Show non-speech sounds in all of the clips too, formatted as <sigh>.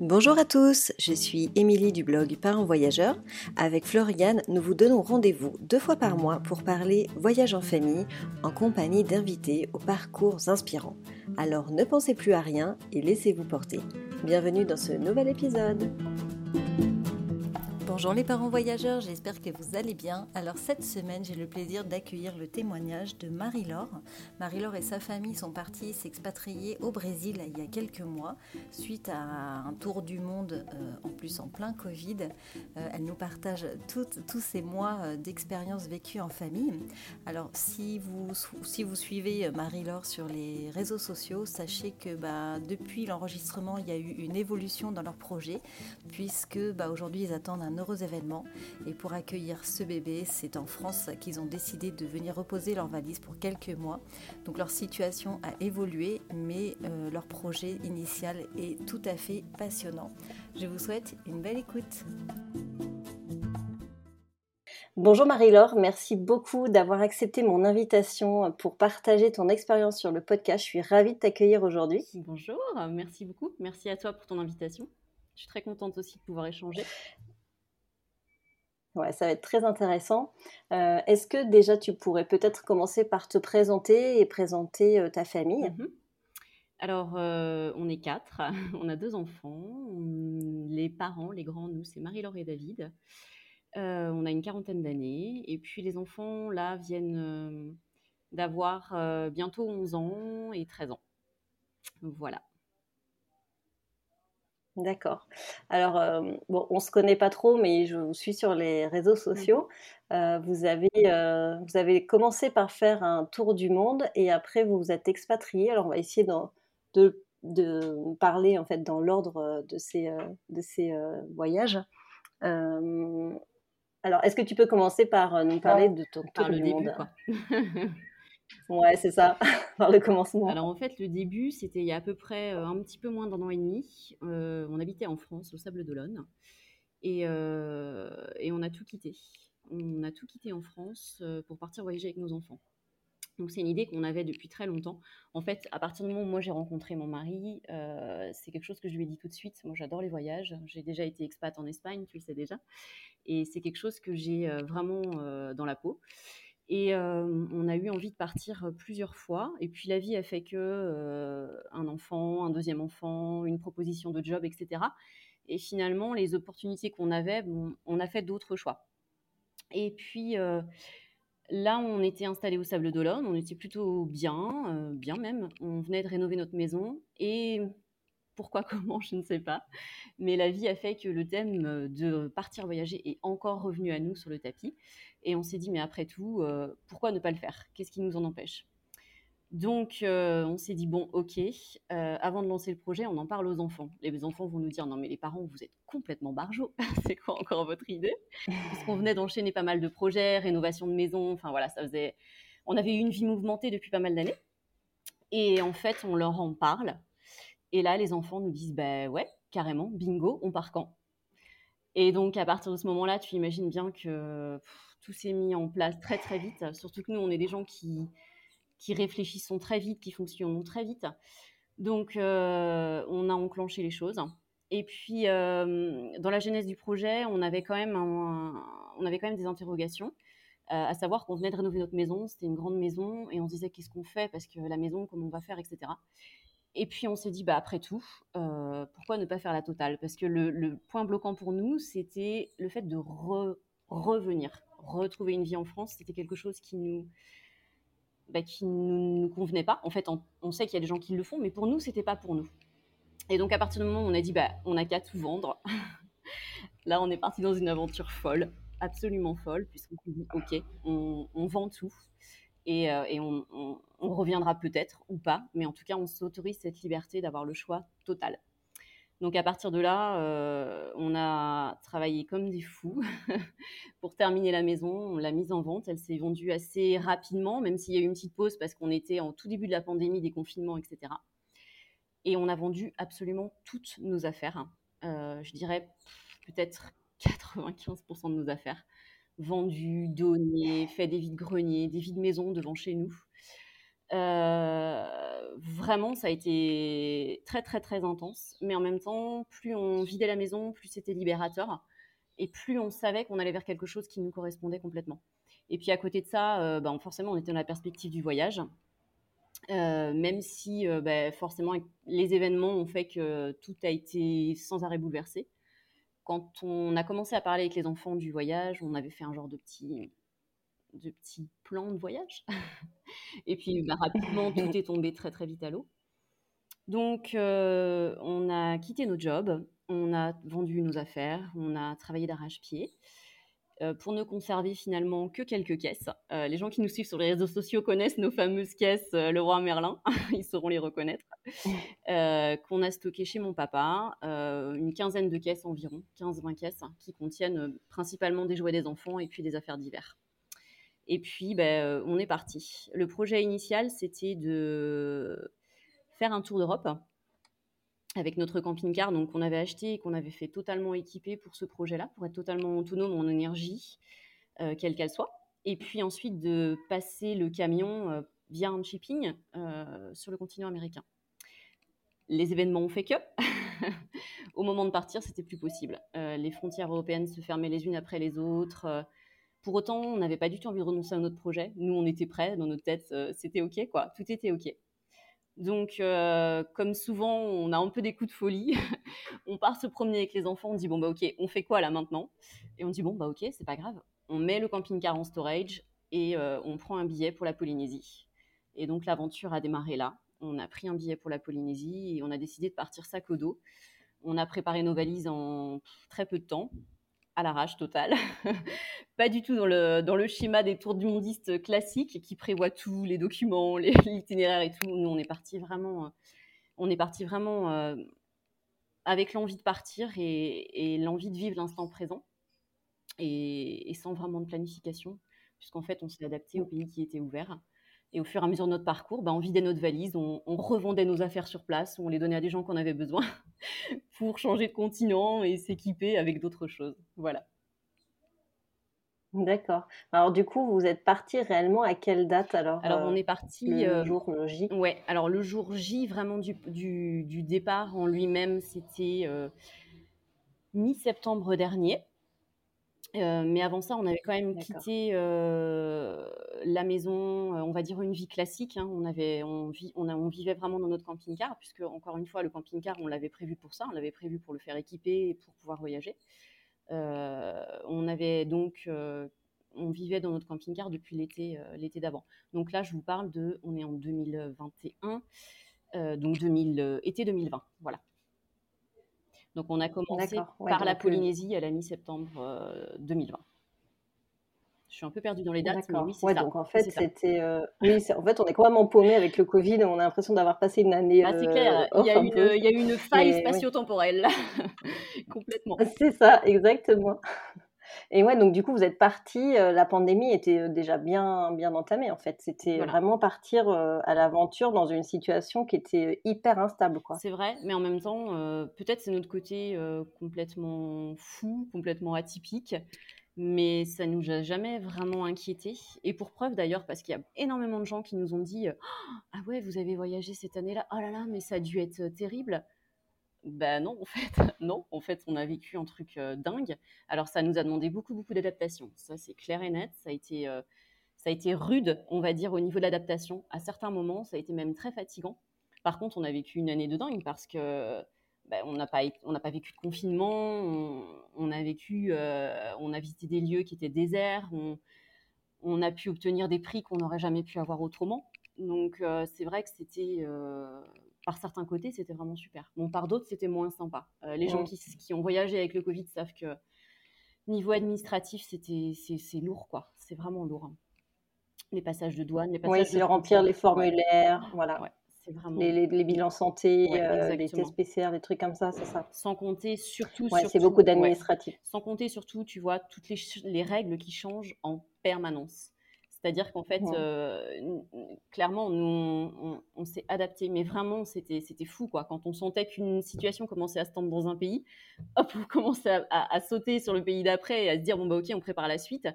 Bonjour à tous, je suis Émilie du blog Parents Voyageurs. Avec Floriane, nous vous donnons rendez-vous deux fois par mois pour parler voyage en famille en compagnie d'invités aux parcours inspirants. Alors ne pensez plus à rien et laissez-vous porter. Bienvenue dans ce nouvel épisode. Bonjour les parents voyageurs, j'espère que vous allez bien. Alors cette semaine, j'ai le plaisir d'accueillir le témoignage de Marie-Laure. Marie-Laure et sa famille sont partis s'expatrier au Brésil il y a quelques mois suite à un tour du monde euh, en plus en plein Covid. Euh, elle nous partage tous ces mois euh, d'expérience vécue en famille. Alors si vous, si vous suivez Marie-Laure sur les réseaux sociaux, sachez que bah, depuis l'enregistrement, il y a eu une évolution dans leur projet puisque bah, aujourd'hui ils attendent un événements. Et pour accueillir ce bébé, c'est en France qu'ils ont décidé de venir reposer leur valise pour quelques mois. Donc leur situation a évolué, mais euh, leur projet initial est tout à fait passionnant. Je vous souhaite une belle écoute. Bonjour Marie-Laure, merci beaucoup d'avoir accepté mon invitation pour partager ton expérience sur le podcast. Je suis ravie de t'accueillir aujourd'hui. Bonjour, merci beaucoup. Merci à toi pour ton invitation. Je suis très contente aussi de pouvoir échanger. Ouais, ça va être très intéressant. Euh, est-ce que déjà tu pourrais peut-être commencer par te présenter et présenter euh, ta famille? Mmh Alors, euh, on est quatre, <laughs> on a deux enfants. Les parents, les grands, nous, c'est Marie-Laure et David. on a une quarantaine d'années. Et puis les enfants, là, viennent d'avoir bientôt 11 ans et 13 ans. Voilà. D'accord. Alors, euh, bon, on se connaît pas trop, mais je vous suis sur les réseaux sociaux. Euh, vous avez, euh, vous avez commencé par faire un tour du monde et après vous vous êtes expatrié. Alors, on va essayer de, de parler en fait dans l'ordre de ces, de ces voyages. alors, est-ce que tu peux commencer par nous parler de ton tour du monde? <laughs> Ouais, c'est ça, <laughs> par le commencement. Alors en fait, le début, c'était il y a à peu près euh, un petit peu moins d'un an et demi. Euh, on habitait en France, au Sable d'Olonne, et, euh, et on a tout quitté. On a tout quitté en France pour partir voyager avec nos enfants. Donc c'est une idée qu'on avait depuis très longtemps. En fait, à partir du moment où moi j'ai rencontré mon mari, c'est quelque chose que je lui ai dit tout de suite. Moi j'adore les voyages. J'ai déjà été expat en Espagne, tu le sais déjà. Et c'est quelque chose que j'ai vraiment dans la peau. Et on a eu envie de partir plusieurs fois. Et puis la vie a fait que un enfant, un deuxième enfant, une proposition de job, etc. Et finalement, les opportunités qu'on avait, on a fait d'autres choix. Et puis là, on était installé au Sable d'Olonne, on était plutôt bien, bien même. On venait de rénover notre maison et pourquoi, <laughs> comment, je ne sais pas. Mais la vie a fait que le thème de partir voyager est encore revenu à nous sur le tapis. Et on s'est dit, mais après tout, euh, pourquoi ne pas le faire? Qu'est-ce qui nous en empêche? Donc, euh, on s'est dit, bon, ok, euh, avant de lancer le projet, on en parle aux enfants. Les enfants vont nous dire, non, mais les parents, vous êtes complètement barjots. <laughs> c'est quoi encore votre idée? Parce qu'on venait d'enchaîner pas mal de projets, rénovation de maison, enfin voilà, ça faisait. On avait eu une vie mouvementée depuis pas mal d'années. Et en fait, on leur en parle. Et là, les enfants nous disent, ben ouais, carrément, bingo, on part quand? Et donc, à partir de ce moment-là, tu imagines bien que tout s'est mis en place très très vite. Surtout que nous, on est des gens qui, qui réfléchissons très vite, qui fonctionnent très vite. Donc, euh, on a enclenché les choses. Et puis, euh, dans la genèse du projet, on avait quand même, on avait quand même des interrogations, euh, à savoir qu'on venait de rénover notre maison, c'était une grande maison, et on se disait qu'est-ce qu'on fait? Parce que la maison, comment on va faire, etc. Et puis on s'est dit, bah, après tout, pourquoi ne pas faire la totale? Parce que le, le, point bloquant pour nous, c'était le fait de revenir retrouver une vie en France, c'était quelque chose qui nous bah, qui nous, nous, convenait pas. En fait, on, sait qu'il y a des gens qui le font, mais pour nous, c'était pas pour nous. Et donc, à partir du moment où on a dit, bah, on n'a qu'à tout vendre, <laughs> là, on est parti dans une aventure folle, absolument folle, puisqu'on s'est dit, ok, on, vend tout et, euh, et on, on, reviendra peut-être ou pas, mais en tout cas, on s'autorise cette liberté d'avoir le choix total. Donc à partir de là, euh, on a travaillé comme des fous <laughs> pour terminer la maison. On l'a mise en vente. Elle s'est vendue assez rapidement, même s'il y a eu une petite pause parce qu'on était en tout début de la pandémie, des confinements, etc. Et on a vendu absolument toutes nos affaires. Euh, je dirais peut-être 95% de nos affaires vendues, données, fait des vides greniers, des vides maisons devant chez nous. Vraiment, ça a été très, très, très intense. Mais en même temps, plus on vidait la maison, plus c'était libérateur. Et plus on savait qu'on allait vers quelque chose qui nous correspondait complètement. Et puis à côté de ça, ben, forcément, on était dans la perspective du voyage. même si ben, forcément les événements ont fait que tout a été sans arrêt bouleversé. Quand on a commencé à parler avec les enfants du voyage, on avait fait un genre de petit, de petits plans de voyage. <laughs> et puis bah, rapidement, tout est tombé très très vite à l'eau. Donc euh, on a quitté nos jobs, on a vendu nos affaires, on a travaillé d'arrache-pied. Euh, pour ne conserver finalement que quelques caisses. Euh, les gens qui nous suivent sur les réseaux sociaux connaissent nos fameuses caisses Le Roi Merlin, <laughs> ils sauront les reconnaître, <laughs> qu'on a stockées chez mon papa, une quinzaine de caisses environ, 15-20 caisses, qui contiennent principalement des jouets des enfants et puis des affaires d'hiver. Et puis, ben, euh, on est parti. Le projet initial, c'était de faire un tour d'Europe avec notre camping-car qu'on avait acheté et qu'on avait fait totalement équipé pour ce projet-là, pour être totalement autonome en énergie, euh, quelle qu'elle soit. Et puis ensuite de passer le camion euh, via un shipping sur le continent américain. Les événements ont fait que, <laughs> au moment de partir, c'était plus possible. les frontières européennes se fermaient les unes après les autres. Pour autant, on n'avait pas du tout envie de renoncer à notre projet. Nous, on était prêts, dans notre tête, euh, c'était OK, quoi. Tout était OK. Donc, euh, comme souvent, on a un peu des coups de folie. <laughs> on part se promener avec les enfants, on dit bon bah ok, on fait quoi là maintenant? Et on dit bon bah ok, c'est pas grave. On met le camping-car en storage et euh, on prend un billet pour la Polynésie. Et donc l'aventure a démarré là. On a pris un billet pour la Polynésie et on a décidé de partir sac au dos. On a préparé nos valises en très peu de temps à l'arrache totale. <laughs> pas du tout dans le, dans le schéma des tours du mondiste classiques qui prévoit tous les documents, <laughs> l'itinéraire et tout. Nous, on est parti vraiment, euh, on est parti vraiment euh, avec l'envie de partir et, l'envie de vivre l'instant présent et, sans vraiment de planification, puisqu'en fait, on s'est adapté au pays qui était ouvert. Et au fur et à mesure de notre parcours, bah, on vidait notre valise, on, revendait nos affaires sur place, on les donnait à des gens qu'on avait besoin <laughs> pour changer de continent et s'équiper avec d'autres choses. Voilà. D'accord. Alors du coup, vous êtes parti réellement à quelle date alors Alors on euh, est parti le euh, jour J? Ouais. Alors le jour J vraiment du, du, départ en lui-même, c'était euh, mi-septembre dernier. Euh, mais avant ça, on avait quand même quitté euh, la maison, euh, on va dire une vie classique. Hein. On, avait, on, on, on, vivait vraiment dans notre camping-car, puisque, encore une fois, le camping-car, on l'avait prévu pour ça, on l'avait prévu pour le faire équiper et pour pouvoir voyager. on avait donc, on vivait dans notre camping-car depuis l'été, l'été d'avant. Donc là, je vous parle de, on est en 2021, donc 2000, été 2020, voilà. Donc on a commencé par la Polynésie à la mi-septembre 2020. Euh, Je suis un peu perdue dans les dates, mais oui, c'est ça. Donc en fait, c'était. Euh, oui, en fait, on est complètement paumé avec le Covid. On a l'impression d'avoir passé une année. Ah, c'est clair. Euh, il, y a une, il y a une faille spatio-temporelle, <laughs> complètement. C'est ça, exactement. Et ouais, donc du coup, vous êtes parti, euh, la pandémie était euh, déjà bien, bien entamée en fait. C'était vraiment partir euh, à l'aventure dans une situation qui était hyper instable. quoi. C'est vrai, mais en même temps, peut-être c'est notre côté complètement fou, complètement atypique, mais ça nous a jamais vraiment inquiété. Et pour preuve d'ailleurs, parce qu'il y a énormément de gens qui nous ont dit Ah ouais, vous avez voyagé cette année-là, oh là là, mais ça a dû être terrible. Ben non, en fait, <laughs> non. Fait, on a vécu un truc dingue. Alors, ça nous a demandé beaucoup, beaucoup d'adaptation. Ça, c'est clair et net. Ça a été, rude, on va dire, au niveau de l'adaptation. À certains moments, ça a été même très fatigant. Par contre, on a vécu une année de dingue parce que ben, on n'a pas, vécu de confinement. On, a vécu, on a visité des lieux qui étaient déserts. On a pu obtenir des prix qu'on n'aurait jamais pu avoir autrement. Donc, c'est vrai que c'était par certains côtés, c'était vraiment super. Bon, par d'autres, c'était moins sympa. Euh, les gens qui, qui, ont voyagé avec le Covid savent que niveau administratif, c'était c'est lourd, quoi. C'est vraiment lourd. Hein. Les passages de douane, les passages oui, de remplir les formulaires, voilà. Vraiment... Les, les, bilans santé, euh, les tests PCR, des trucs comme ça, c'est ça. Sans compter surtout. c'est beaucoup d'administratif. Sans compter surtout, tu vois, toutes les, les règles qui changent en permanence. C'est-à-dire qu'en fait, euh, clairement, nous, on, s'est adapté, mais vraiment, c'était, fou, quoi. Quand on sentait qu'une situation commençait à se tendre dans un pays, hop, on commençait à, sauter sur le pays d'après et à se dire, bon, bah, ok, on prépare la suite.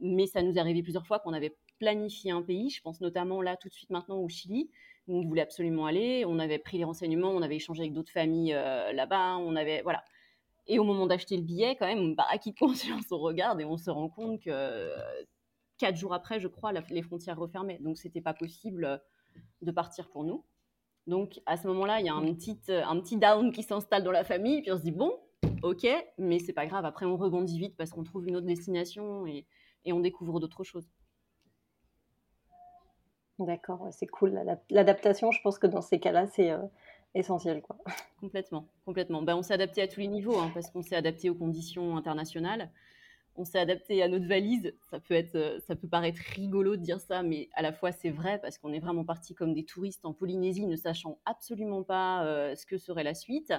Mais ça nous est arrivé plusieurs fois qu'on n'avait planifié un pays. Je pense notamment là, tout de suite maintenant, au Chili. On voulait absolument aller. On avait pris les renseignements, on avait échangé avec d'autres familles euh, là-bas. On avait, voilà. Et au moment d'acheter le billet, quand même, par acquis de conscience, on regarde et on se rend compte que quatre jours après, je crois, les frontières refermaient. Donc, c'était pas possible de partir pour nous. Donc, à ce moment-là, il y a un petit, un petit down qui s'installe dans la famille. Puis on se dit, bon, ok, mais c'est pas grave. Après, on rebondit vite parce qu'on trouve une autre destination et, et on découvre d'autres choses. D'accord, c'est cool. L'adaptation, je pense que dans ces cas-là, c'est euh, essentiel. Quoi. Complètement, complètement. Ben, on s'est adapté à tous les niveaux hein, parce qu'on s'est adapté aux conditions internationales. On s'est adapté à notre valise. Ça peut, être, euh, ça peut paraître rigolo de dire ça, mais à la fois c'est vrai parce qu'on est vraiment parti comme des touristes en Polynésie, ne sachant absolument pas euh, ce que serait la suite.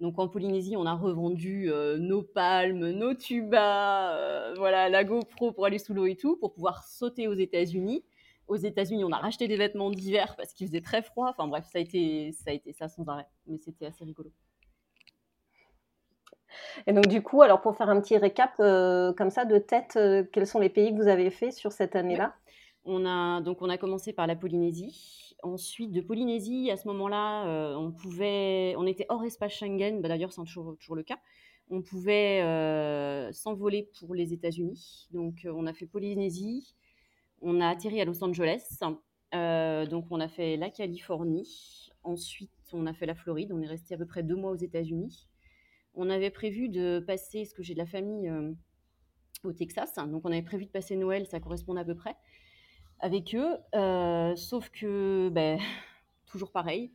Donc en Polynésie, on a revendu euh, nos palmes, nos tubas, voilà, la GoPro pour aller sous l'eau et tout, pour pouvoir sauter aux États-Unis. Aux États-Unis, on a racheté des vêtements d'hiver parce qu'il faisait très froid. Enfin bref, ça a été ça, a été ça sans arrêt, mais c'était assez rigolo. Et donc du coup, alors pour faire un petit récap euh, comme ça de tête, quels sont les pays que vous avez fait sur cette année-là? On a donc on a commencé par la Polynésie ensuite, de Polynésie, à ce moment-là, euh, on pouvait, on était hors espace Schengen. Bah, d'ailleurs, c'est toujours, toujours, le cas. On pouvait euh, s'envoler pour les États-Unis. Donc, euh, on a fait Polynésie. On a atterri à Los Angeles. donc, on a fait la Californie. Ensuite, on a fait la Floride. On est resté à peu près deux mois aux États-Unis. On avait prévu de passer, ce que j'ai de la famille au Texas. Donc, on avait prévu de passer Noël. Ça correspond à peu près avec eux. Euh, sauf que, ben, <laughs> toujours pareil,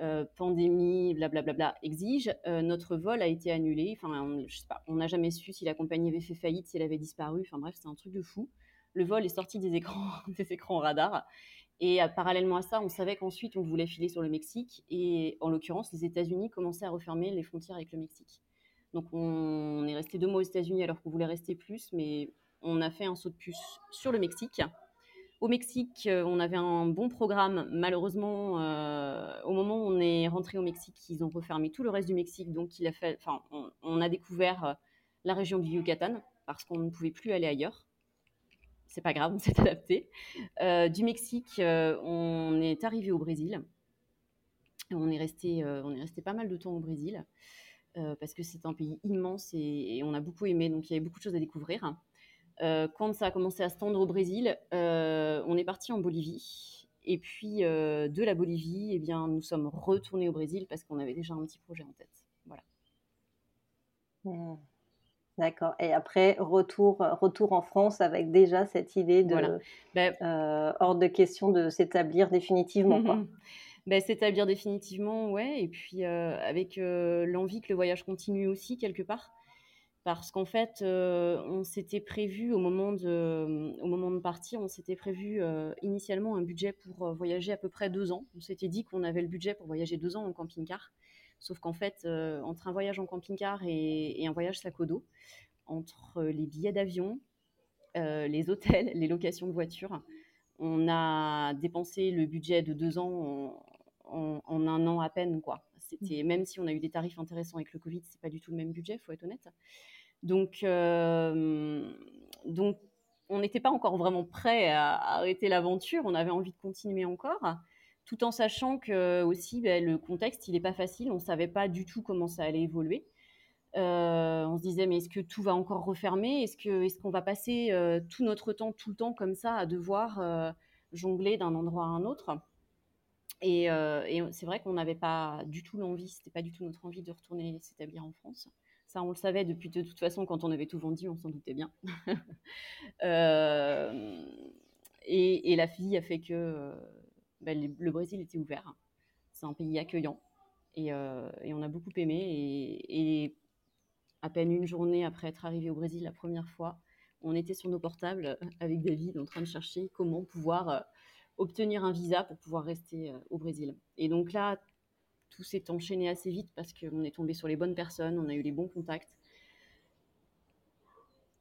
euh, pandémie, blablabla, exige. Euh, notre vol a été annulé. On, on n'a jamais su si la compagnie avait fait faillite, si elle avait disparu. Enfin bref, c'est un truc de fou. Le vol est sorti des écrans, <laughs> des écrans radar. Et parallèlement à ça, on savait qu'ensuite on voulait filer sur le Mexique. Et en l'occurrence, les États-Unis commençaient à refermer les frontières avec le Mexique. Donc on est resté deux mois aux États-Unis alors qu'on voulait rester plus, mais on a fait un saut de puce sur le Mexique. Au Mexique, euh, on avait un bon programme. Malheureusement, euh, au moment où on est rentré au Mexique, ils ont refermé tout le reste du Mexique. Donc, il a fait, enfin, on, a découvert euh, la région du Yucatan parce qu'on ne pouvait plus aller ailleurs. C'est pas grave, on s'est adapté. du Mexique, on est arrivé au Brésil. On est resté, on est resté pas mal de temps au Brésil parce que c'est un pays immense et, on a beaucoup aimé. Donc, il y avait beaucoup de choses à découvrir. Euh, quand ça a commencé à se tendre au Brésil, euh, on est parti en Bolivie. Et puis euh, de la Bolivie, eh bien, nous sommes retournés au Brésil parce qu'on avait déjà un petit projet en tête. Voilà. Mmh. D'accord. Et après, retour, retour en France avec déjà cette idée de ben hors de question de s'établir définitivement. <laughs> Ben, s'établir définitivement, ouais. Et puis avec l'envie que le voyage continue aussi quelque part parce qu'en fait, euh, on s'était prévu au moment de, au moment de partir, on s'était prévu euh, initialement un budget pour euh, voyager à peu près deux ans. On s'était dit qu'on avait le budget pour voyager deux ans en camping-car. Sauf qu'en fait, entre un voyage en camping-car et, un voyage sac à dos, entre les billets d'avion, les hôtels, <laughs> les locations de voitures, on a dépensé le budget de deux ans en, en un an à peine, quoi. C'était même si on a eu des tarifs intéressants avec le Covid, c'est pas du tout le même budget, faut être honnête. Donc, euh, donc on n'était pas encore vraiment prêt à, arrêter l'aventure. On avait envie de continuer encore, tout en sachant que aussi ben, le contexte, il n'est pas facile. On ne savait pas du tout comment ça allait évoluer. Euh, on se disait mais est-ce que tout va encore refermer? Est-ce qu'on va passer euh, tout notre temps, tout le temps comme ça, à devoir jongler d'un endroit à un autre? Et, c'est vrai qu'on n'avait pas du tout l'envie, c'était pas du tout notre envie de retourner s'établir en France. Ça, on le savait depuis de toute façon, quand on avait tout vendu, on s'en doutait bien. <laughs> Euh, et, la fille a fait que euh, ben, le Brésil était ouvert. C'est un pays accueillant. Et, euh, on a beaucoup aimé. Et, à peine une journée après être arrivé au Brésil la première fois, on était sur nos portables avec David en train de chercher comment pouvoir obtenir un visa pour pouvoir rester au Brésil. Et donc là, tout s'est enchaîné assez vite parce qu'on est tombé sur les bonnes personnes, on a eu les bons contacts.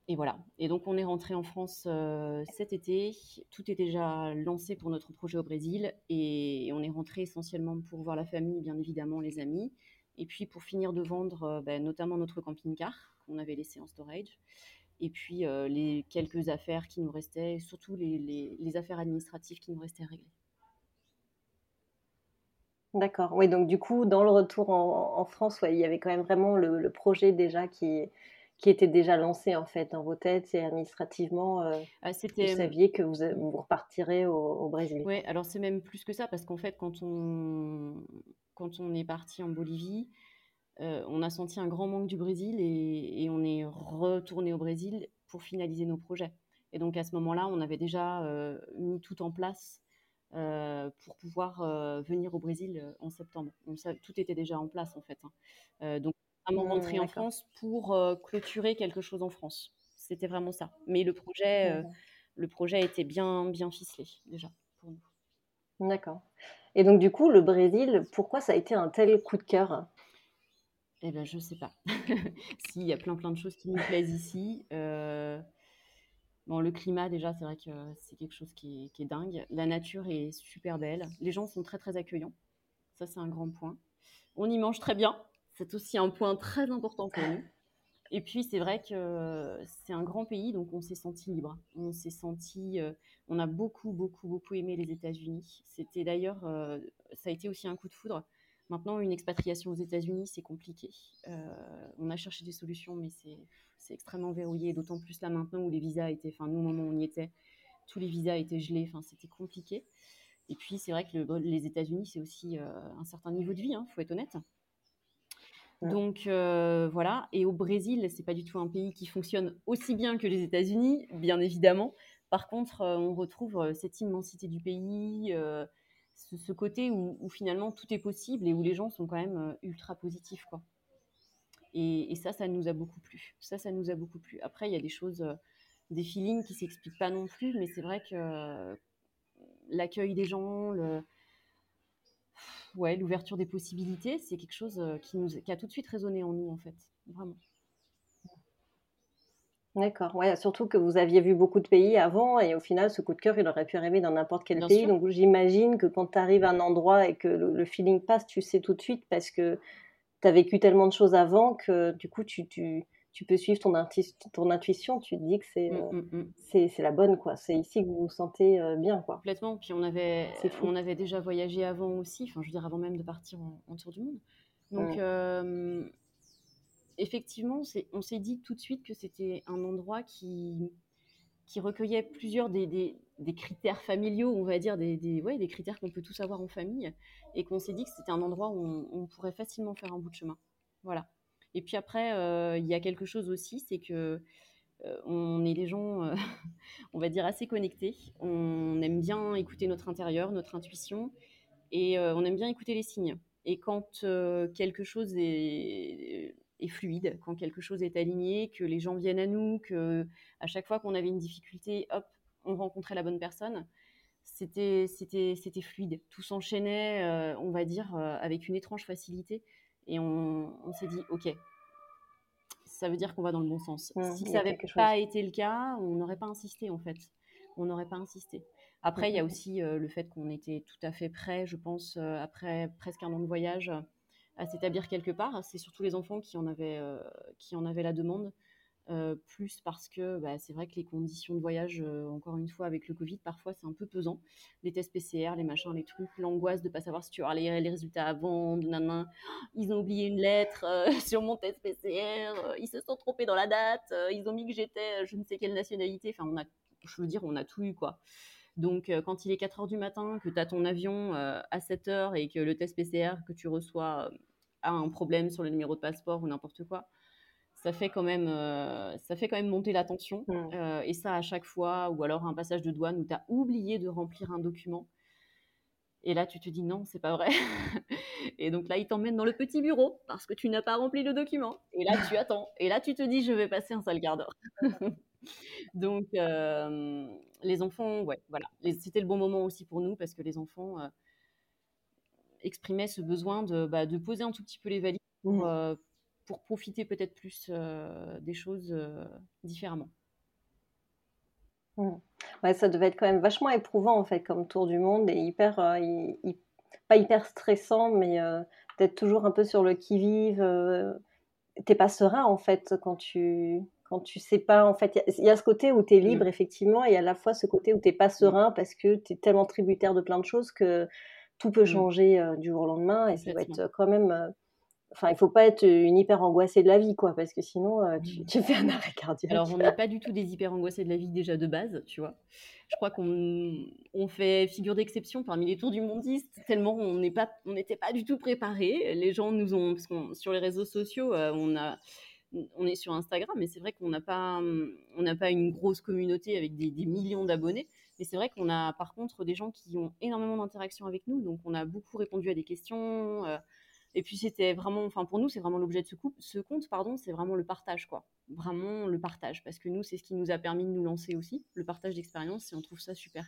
Et voilà. Et donc on est rentré en France euh, cet été. Tout est déjà lancé pour notre projet au Brésil et on est rentré essentiellement pour voir la famille, bien évidemment, les amis, et puis pour finir de vendre euh, ben, notamment notre camping-car qu'on avait laissé en storage. et puis les quelques affaires qui nous restaient, surtout les, affaires administratives qui nous restaient réglées. D'accord. Oui, donc du coup, dans le retour en, France, il y avait quand même vraiment le, projet déjà qui, qui était déjà lancé en fait dans vos têtes et administrativement. Euh, ah, vous saviez que vous, vous repartirez au, Brésil. Oui, alors c'est même plus que ça parce qu'en fait, quand on, quand on est parti en Bolivie, euh, on a senti un grand manque du Brésil et, on est retourné au Brésil pour finaliser nos projets. Et donc à ce moment-là, on avait déjà euh, mis tout en place euh, pour pouvoir venir au Brésil en septembre. tout était déjà en place en fait. Hein. donc vraiment mmh, rentrer en France pour clôturer quelque chose en France. C'était vraiment ça. Mais le projet, le projet était bien, bien ficelé déjà pour nous. D'accord. Et donc du coup, le Brésil, pourquoi ça a été un tel coup de cœur? Eh ben, je sais pas. <laughs> S'il y a plein plein de choses qui me plaisent ici. Euh, bon, le climat, déjà, c'est vrai que c'est quelque chose qui est, dingue. La nature est super belle. Les gens sont très très accueillants. Ça, c'est un grand point. On y mange très bien. C'est aussi un point très important pour nous. <laughs> Et puis, c'est vrai que c'est un grand pays, donc on s'est senti libre. On s'est senti. Euh, on a beaucoup, beaucoup, beaucoup aimé les États-Unis. C'était d'ailleurs. Euh, ça a été aussi un coup de foudre Maintenant, une expatriation aux États-Unis, c'est compliqué. Euh, on a cherché des solutions, mais c'est extrêmement verrouillé, d'autant plus là maintenant où les visas étaient, enfin nous au moment où on y était, tous les visas étaient gelés, enfin c'était compliqué. Et puis c'est vrai que les États-Unis, c'est aussi euh, un certain niveau de vie, il hein, faut être honnête. Donc euh, voilà. Et au Brésil, c'est pas du tout un pays qui fonctionne aussi bien que les États-Unis, bien évidemment. Par contre, on retrouve cette immensité du pays ce, côté où, finalement tout est possible et où les gens sont quand même euh, ultra positifs. Quoi. Et, ça, ça nous a beaucoup plu. Ça, ça nous a beaucoup plu. Après, il y a des choses, euh, des feelings qui s'expliquent pas non plus, mais c'est vrai que euh, l'accueil des gens, le, ouais, l'ouverture des possibilités, c'est quelque chose qui, nous, qui a tout de suite résonné en nous, en fait. Vraiment. D'accord, ouais, surtout que vous aviez vu beaucoup de pays avant et au final, ce coup de cœur, il aurait pu arriver dans n'importe quel pays. Donc j'imagine que quand tu arrives à un endroit et que le, feeling passe, tu sais tout de suite parce que tu as vécu tellement de choses avant que du coup, tu, tu, tu peux suivre ton, ton intuition. Tu te dis que c'est mmh, euh, mmh, mmh. c'est la bonne, quoi. C'est ici que vous vous sentez euh, bien, quoi. Complètement. Puis on avait, on avait déjà voyagé avant aussi, enfin je veux dire avant même de partir en, tour du monde. Donc euh, effectivement, on s'est dit tout de suite que c'était un endroit qui, qui recueillait plusieurs des, critères familiaux, on va dire, des, des critères qu'on peut tous avoir en famille, et qu'on s'est dit que c'était un endroit où on, pourrait facilement faire un bout de chemin. Voilà. Et puis après, euh, il y a quelque chose aussi, c'est que euh, on est des gens, euh, <laughs> on va dire, assez connectés. On aime bien écouter notre intérieur, notre intuition, et on aime bien écouter les signes. Et quand quelque chose est fluide, quand quelque chose est aligné, que les gens viennent à nous, que à chaque fois qu'on avait une difficulté, hop, on rencontrait la bonne personne. C'était c'était fluide, tout s'enchaînait, on va dire, avec une étrange facilité, et on, s'est dit, ok, ça veut dire qu'on va dans le bon sens. Mmh, si ça n'avait pas été le cas, on n'aurait pas insisté en fait. On n'aurait pas insisté. Après, il y a aussi euh, le fait qu'on était tout à fait prêt, je pense, après presque un an de voyage, à s'établir quelque part. C'est surtout les enfants qui en avaient, euh, qui en avaient la demande. Euh, plus parce que bah, c'est vrai que les conditions de voyage, euh, encore une fois, avec le Covid, parfois c'est un peu pesant. Les tests PCR, les machins, les trucs, l'angoisse de pas savoir si tu auras les, les résultats avant, nanan. <gasps> ils ont oublié une lettre <laughs> sur mon test PCR, ils se sont trompés dans la date, ils ont mis que j'étais je ne sais quelle nationalité. Enfin, on a, je veux dire, on a tout eu quoi. Donc, euh, quand il est 4 heures du matin, que tu as ton avion euh, à 7 heures et que le test PCR que tu reçois euh, a un problème sur le numéro de passeport ou n'importe quoi, ça fait quand même, ça fait quand même monter la tension. Mmh. et ça à chaque fois, ou alors un passage de douane où tu as oublié de remplir un document. Et là, tu te dis non, c'est pas vrai. <laughs> et donc là, il t'emmène dans le petit bureau parce que tu n'as pas rempli le document. Et là, tu attends. Et là, tu te dis, je vais passer un sale quart d'heure. <laughs> Donc, les enfants, ouais, voilà. C'était le bon moment aussi pour nous parce que les enfants exprimaient ce besoin de, bah, de, poser un tout petit peu les valises pour, mmh. Pour profiter peut-être plus des choses différemment. Mmh. Ouais, ça devait être quand même vachement éprouvant en fait comme tour du monde et hyper, pas hyper stressant, mais peut-être toujours un peu sur le qui-vive. T'es pas serein en fait quand tu quand tu sais pas, en fait, il y, a ce côté où tu es libre, mmh. effectivement, et à la fois ce côté où tu pas mmh. serein parce que tu es tellement tributaire de plein de choses que tout peut changer du jour au lendemain, et ça va être quand même Enfin, il faut pas être une hyper angoissée de la vie, quoi, parce que sinon, euh, mmh. tu, fais un arrêt cardiaque. Alors, on n'est <laughs> pas du tout des hyper angoissés de la vie déjà de base, tu vois. Je crois qu'on on fait figure d'exception parmi les tours du mondiste, tellement on n'est pas, on n'était pas du tout préparés. Les gens nous ont, parce sur les réseaux sociaux, euh, on a, on est sur Instagram, mais c'est vrai qu'on n'a pas, on n'a pas une grosse communauté avec des, millions d'abonnés. Mais c'est vrai qu'on a par contre des gens qui ont énormément d'interactions avec nous, donc on a beaucoup répondu à des questions. Euh, et puis c'était vraiment, enfin pour nous, c'est vraiment l'objet de ce, coup, ce compte, pardon, c'est vraiment le partage, quoi. Vraiment le partage, parce que nous, c'est ce qui nous a permis de nous lancer aussi, le partage d'expérience, et on trouve ça super.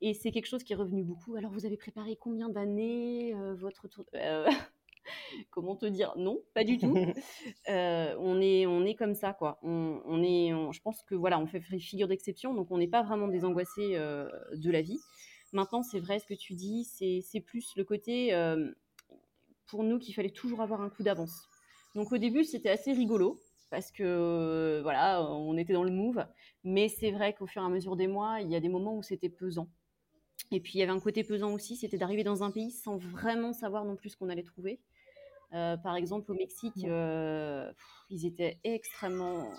Et c'est quelque chose qui est revenu beaucoup. Alors, vous avez préparé combien d'années euh, votre tour euh, <laughs> Comment te dire? Non, pas du tout. <laughs> Euh, on est, on est comme ça, quoi. On, est, je pense que voilà, on fait figure d'exception, donc on n'est pas vraiment des angoissés de la vie. Maintenant, c'est vrai ce que tu dis, c'est plus le côté pour nous qu'il fallait toujours avoir un coup d'avance. Donc au début, c'était assez rigolo parce que voilà, on était dans le move. Mais c'est vrai qu'au fur et à mesure des mois, il y a des moments où c'était pesant. Et puis il y avait un côté pesant aussi, c'était d'arriver dans un pays sans vraiment savoir non plus ce qu'on allait trouver. Euh, par exemple, au Mexique, euh, ils étaient extrêmement.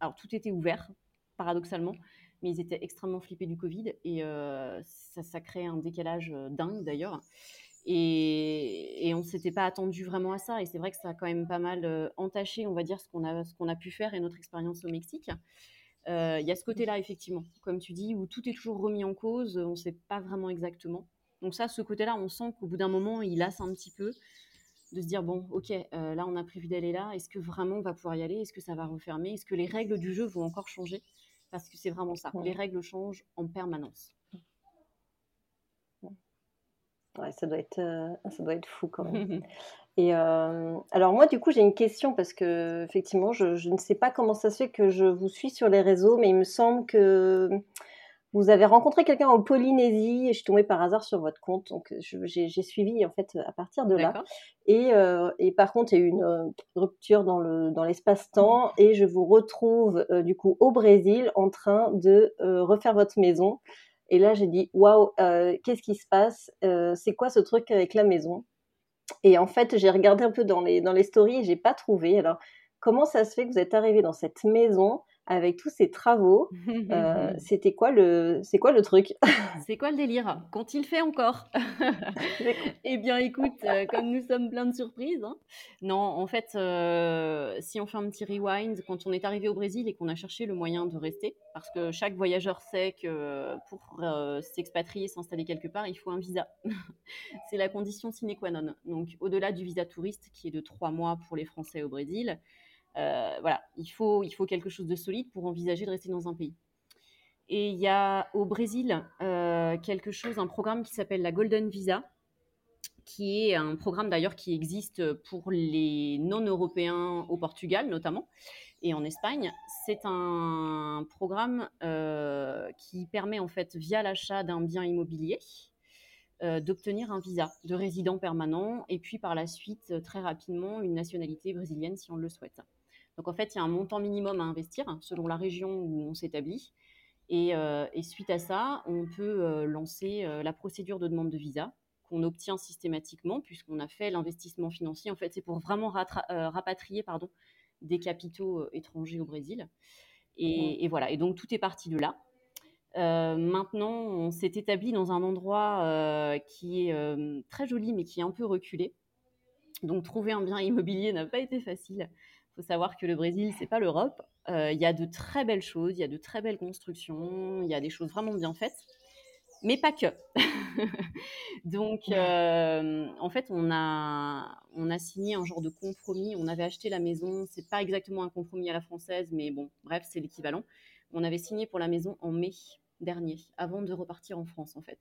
Alors tout était ouvert, paradoxalement, mais ils étaient extrêmement flippés du Covid et euh, ça, ça crée un décalage dingue d'ailleurs. Et, on ne s'était pas attendu vraiment à ça. Et c'est vrai que ça a quand même pas mal euh, entaché, on va dire, ce qu'on a, qu'on a pu faire et notre expérience au Mexique. Euh, il y a ce côté-là, effectivement, comme tu dis, où tout est toujours remis en cause, on ne sait pas vraiment exactement. Donc ça, ce côté-là, on sent qu'au bout d'un moment, il lasse un petit peu de se dire, bon, ok, euh, là, on a prévu d'aller là, est-ce que vraiment on va pouvoir y aller? Est-ce que ça va refermer? Est-ce que les règles du jeu vont encore changer? Parce que c'est vraiment ça, les règles changent en permanence ça doit être, euh, ça doit être fou quand même. <laughs> Et euh, alors moi, du coup, j'ai une question parce que effectivement, je, ne sais pas comment ça se fait que je vous suis sur les réseaux, mais il me semble que vous avez rencontré quelqu'un en Polynésie et je suis tombée par hasard sur votre compte, donc j'ai suivi en fait à partir de là. Et, euh, et, par contre, il y a eu une rupture dans le dans l'espace-temps et je vous retrouve du coup au Brésil en train de refaire votre maison. Et là, j'ai dit, waouh, euh, qu'est-ce qui se passe? Euh, C'est quoi ce truc avec la maison? Et en fait, j'ai regardé un peu dans les, dans stories et j'ai pas trouvé. Alors, comment ça se fait que vous êtes arrivé dans cette maison avec tous ces travaux. <laughs> Euh, c'était quoi le, c'est quoi le truc <laughs> C'est quoi le délire? Qu'ont-ils fait encore <laughs> Eh bien, écoute, euh, comme nous sommes plein de surprises. Hein. Non, en fait, euh, si on fait un petit rewind, quand on est arrivé au Brésil et qu'on a cherché le moyen de rester, parce que chaque voyageur sait que pour s'expatrier, s'installer quelque part, il faut un visa. c'est la condition sine qua non. Donc, au-delà du visa touriste qui est de trois mois pour les Français au Brésil, voilà, il faut, il faut quelque chose de solide pour envisager de rester dans un pays. Et il y a au Brésil euh, quelque chose, un programme qui s'appelle la Golden Visa, qui est un programme d'ailleurs qui existe pour les non-européens au Portugal notamment et en Espagne. C'est un programme euh, qui permet en fait via l'achat d'un bien immobilier d'obtenir un visa de résident permanent et puis par la suite très rapidement une nationalité brésilienne si on le souhaite. Donc en fait, il y a un montant minimum à investir hein, selon la région où on s'établit. Euh, et, suite à ça, on peut euh, lancer euh, la procédure de demande de visa qu'on obtient systématiquement puisqu'on a fait l'investissement financier. En fait, c'est pour vraiment rapatrier pardon, des capitaux étrangers au Brésil. Et, et, voilà. Et donc tout est parti de là. maintenant, on s'est établi dans un endroit qui est très joli mais qui est un peu reculé. Donc trouver un bien immobilier n'a pas été facile faut savoir que le Brésil, c'est pas l'Europe. Euh, il y a de très belles choses, il y a de très belles constructions, il y a des choses vraiment bien faites, mais pas que. <laughs> Donc, euh, en fait, on a, on a signé un genre de compromis. On avait acheté la maison, c'est pas exactement un compromis à la française, mais bon, bref, c'est l'équivalent. On avait signé pour la maison en mai dernier, avant de repartir en France, en fait.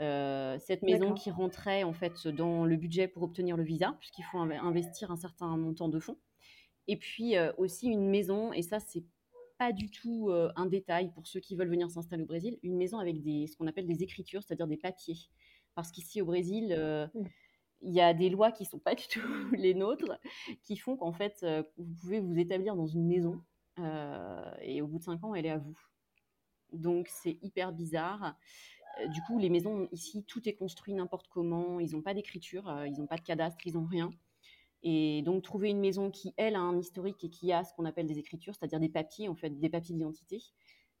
Euh, cette maison qui rentrait en fait dans le budget pour obtenir le visa, puisqu'il faut investir un certain montant de fonds. Et puis euh, aussi une maison, et ça c'est pas du tout euh, un détail pour ceux qui veulent venir s'installer au Brésil, une maison avec des, ce qu'on appelle des écritures, c'est-à-dire des papiers. Parce qu'ici au Brésil, euh, mmh. il y a des lois qui ne sont pas <laughs> du tout les nôtres, qui font qu'en fait, vous pouvez vous établir dans une maison et au bout de cinq ans, elle est à vous. Donc c'est hyper bizarre. Du coup, les maisons ici, tout est construit n'importe comment. Ils n'ont pas d'écriture, ils n'ont pas de cadastre, ils n'ont rien. Et donc, trouver une maison qui, elle, a un historique et qui a ce qu'on appelle des écritures, c'est-à-dire des papiers, en fait, des papiers d'identité,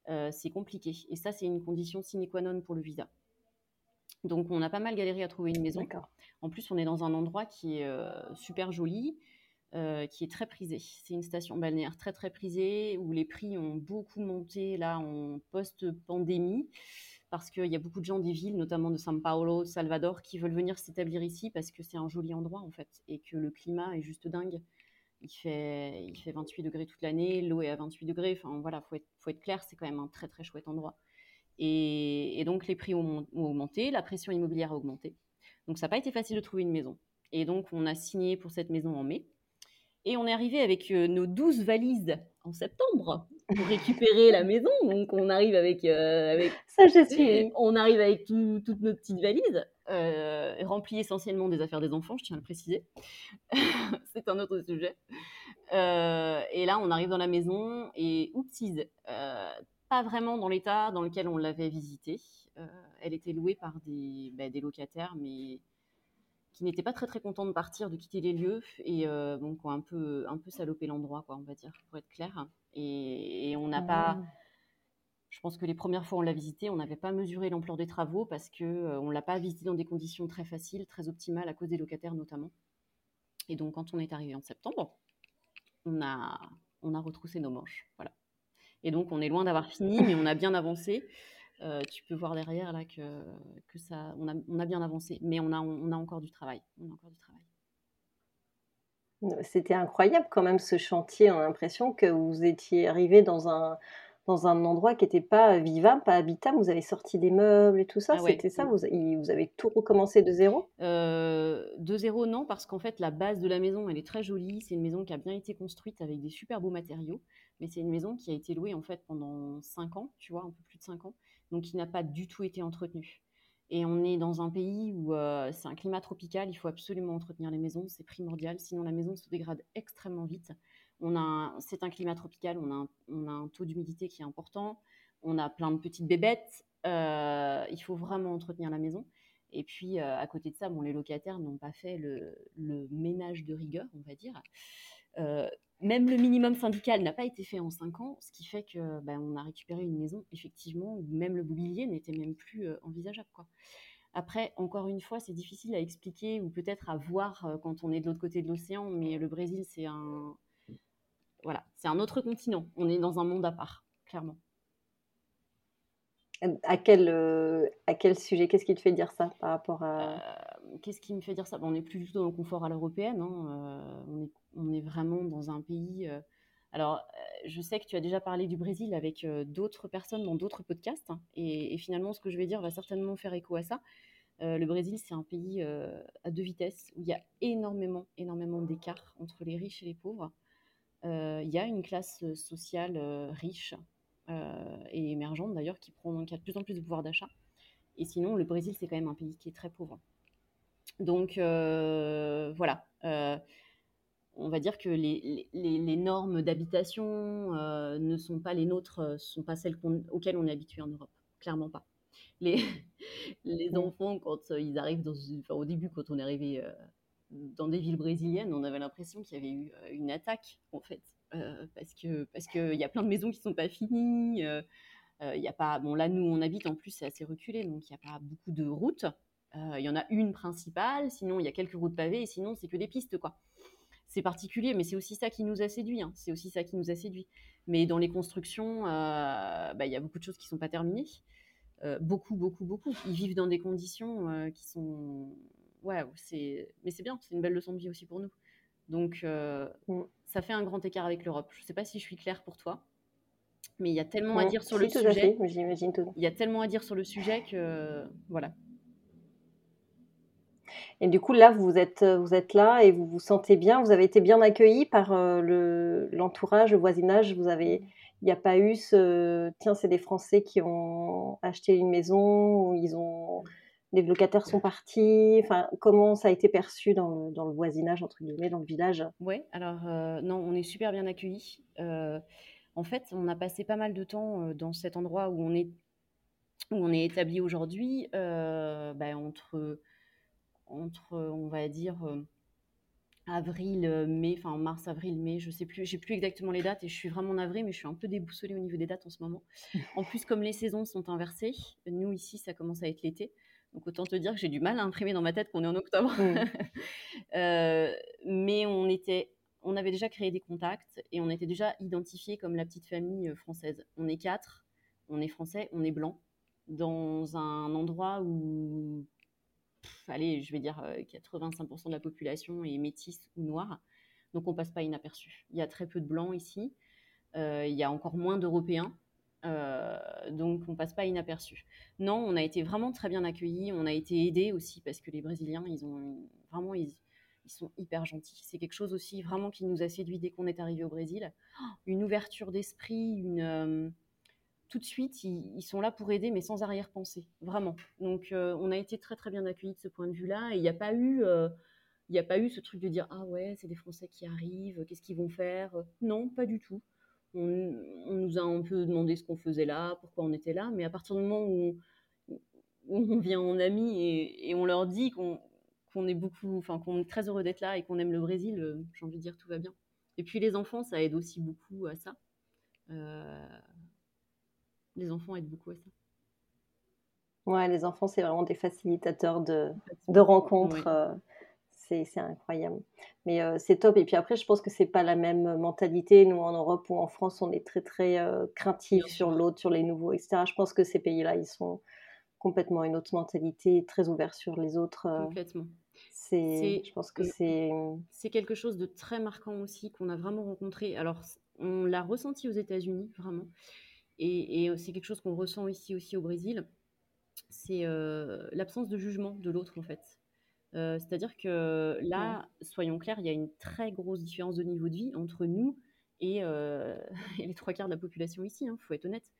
euh, c'est compliqué. Et ça, c'est une condition sine qua non pour le visa. Donc, on a pas mal galéré à trouver une maison. En plus, on est dans un endroit qui est euh, super joli, euh, qui est très prisé. C'est une station balnéaire très, très prisée, où les prix ont beaucoup monté, là, en post-pandémie parce qu'il y a beaucoup de gens des villes, notamment de São Paulo, Salvador, qui veulent venir s'établir ici parce que c'est un joli endroit en fait et que le climat est juste dingue. Il fait, il fait 28 degrés toute l'année, l'eau est à 28 degrés. Enfin voilà, faut être, faut être clair, c'est quand même un très très chouette endroit. Et, donc les prix ont, augmenté, la pression immobilière a augmenté. Donc ça n'a pas été facile de trouver une maison. Et donc on a signé pour cette maison en mai. Et on est arrivé avec euh, nos 12 valises en septembre pour récupérer la maison. Donc on arrive avec, euh, avec ça je suis. On arrive avec toutes nos petites valises euh, remplies essentiellement des affaires des enfants, je tiens à le préciser. <laughs> C'est un autre sujet. Euh, et là on arrive dans la maison et oupsies, pas vraiment dans l'état dans lequel on l'avait visitée. elle était louée par des, bah, des locataires, mais qui n'étaient pas très très contents de partir, de quitter les lieux et donc ont un peu un peu salopé l'endroit, quoi, on va dire, pour être clair. Et, on n'a pas. Je pense que les premières fois on l'a visité, on n'avait pas mesuré l'ampleur des travaux parce que euh, on l'a pas visité dans des conditions très faciles, très optimales à cause des locataires notamment. Et donc quand on est arrivé en septembre, on a on a retroussé nos manches, voilà. Et donc on est loin d'avoir fini, mais on a bien avancé. Euh, tu peux voir derrière là que, que ça, on a, on a bien avancé, mais on a, on a encore du travail. On a encore du travail. C'était incroyable quand même ce chantier. On a l'impression que vous étiez arrivé dans un, dans un endroit qui n'était pas vivable, pas habitable. Vous avez sorti des meubles et tout ça. Ah C'était ça vous, vous, avez tout recommencé de zéro? Euh, De zéro, non, parce qu'en fait, la base de la maison, elle est très jolie. C'est une maison qui a bien été construite avec des super beaux matériaux. Mais c'est une maison qui a été louée en fait pendant 5 ans, tu vois, un peu plus de 5 ans. Donc qui n'a pas du tout été entretenue. Et on est dans un pays où euh, c'est un climat tropical, il faut absolument entretenir les maisons, c'est primordial, sinon la maison se dégrade extrêmement vite. On a, c'est un climat tropical, on a un, on a un taux d'humidité qui est important, on a plein de petites bébêtes, euh, il faut vraiment entretenir la maison. Et puis euh, à côté de ça, bon, les locataires n'ont pas fait le, ménage de rigueur, on va dire même le minimum syndical n'a pas été fait en 5 ans, ce qui fait que ben, on a récupéré une maison, effectivement, où même le mobilier n'était même plus euh, envisageable. Quoi. Après, encore une fois, c'est difficile à expliquer ou peut-être à voir euh, quand on est de l'autre côté de l'océan, mais le Brésil, c'est un, voilà, c'est un autre continent. On est dans un monde à part, clairement. À quel, euh, à quel sujet? Qu'est-ce qui te fait dire ça par rapport à... Qu'est-ce qui me fait dire ça? On n'est plus du tout dans le confort à l'européenne. Hein, on est on est vraiment dans un pays. Euh, alors, euh, je sais que tu as déjà parlé du Brésil avec euh, d'autres personnes dans d'autres podcasts, hein, et, finalement, ce que je vais dire va certainement faire écho à ça. le Brésil, c'est un pays à deux vitesses où il y a énormément, énormément d'écarts entre les riches et les pauvres. il y a une classe sociale riche et émergente d'ailleurs qui prend de plus en plus de pouvoir d'achat. Et sinon, le Brésil, c'est quand même un pays qui est très pauvre. Donc voilà on va dire que les, normes d'habitation euh, ne sont pas les nôtres, ne euh, sont pas celles auxquelles on est habitué en Europe. Clairement pas. Les, <laughs> les enfants, quand euh, ils arrivent dans au début, quand on est arrivé dans des villes brésiliennes, on avait l'impression qu'il y avait eu une attaque, en fait. parce que parce qu'il y a plein de maisons qui sont pas finies. Il y a pas, bon là nous on habite en plus c'est assez reculé donc il n'y a pas beaucoup de routes. Il y en a une principale, sinon il y a quelques routes pavées et sinon c'est que des pistes quoi c'est particulier, mais c'est aussi ça qui nous a séduit. Hein. C'est aussi ça qui nous a séduit. Mais dans les constructions, euh, bah, il y a beaucoup de choses qui ne sont pas terminées. Euh, beaucoup, beaucoup, beaucoup. Ils vivent dans des conditions euh, qui sont. Ouais, c'est. Mais c'est bien, c'est une belle leçon de vie aussi pour nous. Donc, mm. ça fait un grand écart avec l'Europe. Je ne sais pas si je suis claire pour toi, mais il y a tellement à dire sur le sujet. Il y a tellement à dire sur le sujet que voilà. Et du coup, là, vous êtes, euh, vous êtes là et vous vous sentez bien. Vous avez été bien accueilli par euh, le, l'entourage, le voisinage. Vous avez, il n'y a pas eu ce, tiens, c'est des Français qui ont acheté une maison ou ils ont, les locataires sont partis Enfin, comment ça a été perçu dans le, dans le voisinage, entre guillemets, dans le village? Oui, alors non, on est super bien accueillis. en fait, on a passé pas mal de temps dans cet endroit où on est, où on est établi aujourd'hui, bah, entre, entre, on va dire, avril, mai, enfin mars, avril, mai, je sais plus, j'ai plus exactement les dates et je suis vraiment navrée, mais je suis un peu déboussolée au niveau des dates en ce moment. <laughs> En plus, comme les saisons sont inversées, nous ici, ça commence à être l'été. Donc autant te dire que j'ai du mal à imprimer dans ma tête qu'on est en octobre. Mmh. <laughs> Euh, mais on était, on avait déjà créé des contacts et on était déjà identifiés comme la petite famille euh, française. On est quatre, on est français, on est blanc, dans un endroit où allez, je vais dire 85% euh, de la population est métisse ou noire. Donc on passe pas inaperçu. Il y a très peu de blancs ici. Euh, il y a encore moins d'Européens. Euh, donc on passe pas inaperçu. Non, on a été vraiment très bien accueillis. On a été aidés aussi parce que les Brésiliens, ils ont vraiment, ils, sont hyper gentils. C'est quelque chose aussi vraiment qui nous a séduit dès qu'on est arrivé au Brésil. Oh, une ouverture d'esprit, une tout de suite, ils, sont là pour aider, mais sans arrière-pensée, vraiment. Donc, euh, on a été très très bien accueillis de ce point de vue-là, et il n'y a pas eu, euh, il a pas eu ce truc de dire ah ouais, c'est des Français qui arrivent, qu'est-ce qu'ils vont faire Non, pas du tout. On, nous a un peu demandé ce qu'on faisait là, pourquoi on était là, mais à partir du moment où, on vient en ami et, on leur dit qu'on est beaucoup, enfin qu'on est très heureux d'être là et qu'on aime le Brésil, euh, j'ai envie de dire tout va bien. Et puis les enfants, ça aide aussi beaucoup à ça les enfants aident beaucoup à ça. Ouais, les enfants, c'est vraiment des facilitateurs de, de rencontres. Euh, c'est incroyable. Mais euh, c'est top. Et puis après, je pense que c'est pas la même mentalité. Nous, en Europe ou en France, on est très, très euh, craintifs sur l'autre, sur les nouveaux, etc. Je pense que ces pays-là, ils sont complètement une autre mentalité, très ouverts sur les autres. Complètement. C'est, je pense que c'est... C'est quelque chose de très marquant aussi qu'on a vraiment rencontré. Alors, on l'a ressenti aux États-Unis, vraiment. Et, c'est quelque chose qu'on ressent ici aussi au Brésil, c'est euh, l'absence de jugement de l'autre en fait. Euh, c'est-à-dire que là, soyons clairs, il y a une très grosse différence de niveau de vie entre nous et, euh, <laughs> les trois quarts de la population ici, il hein, faut être honnête.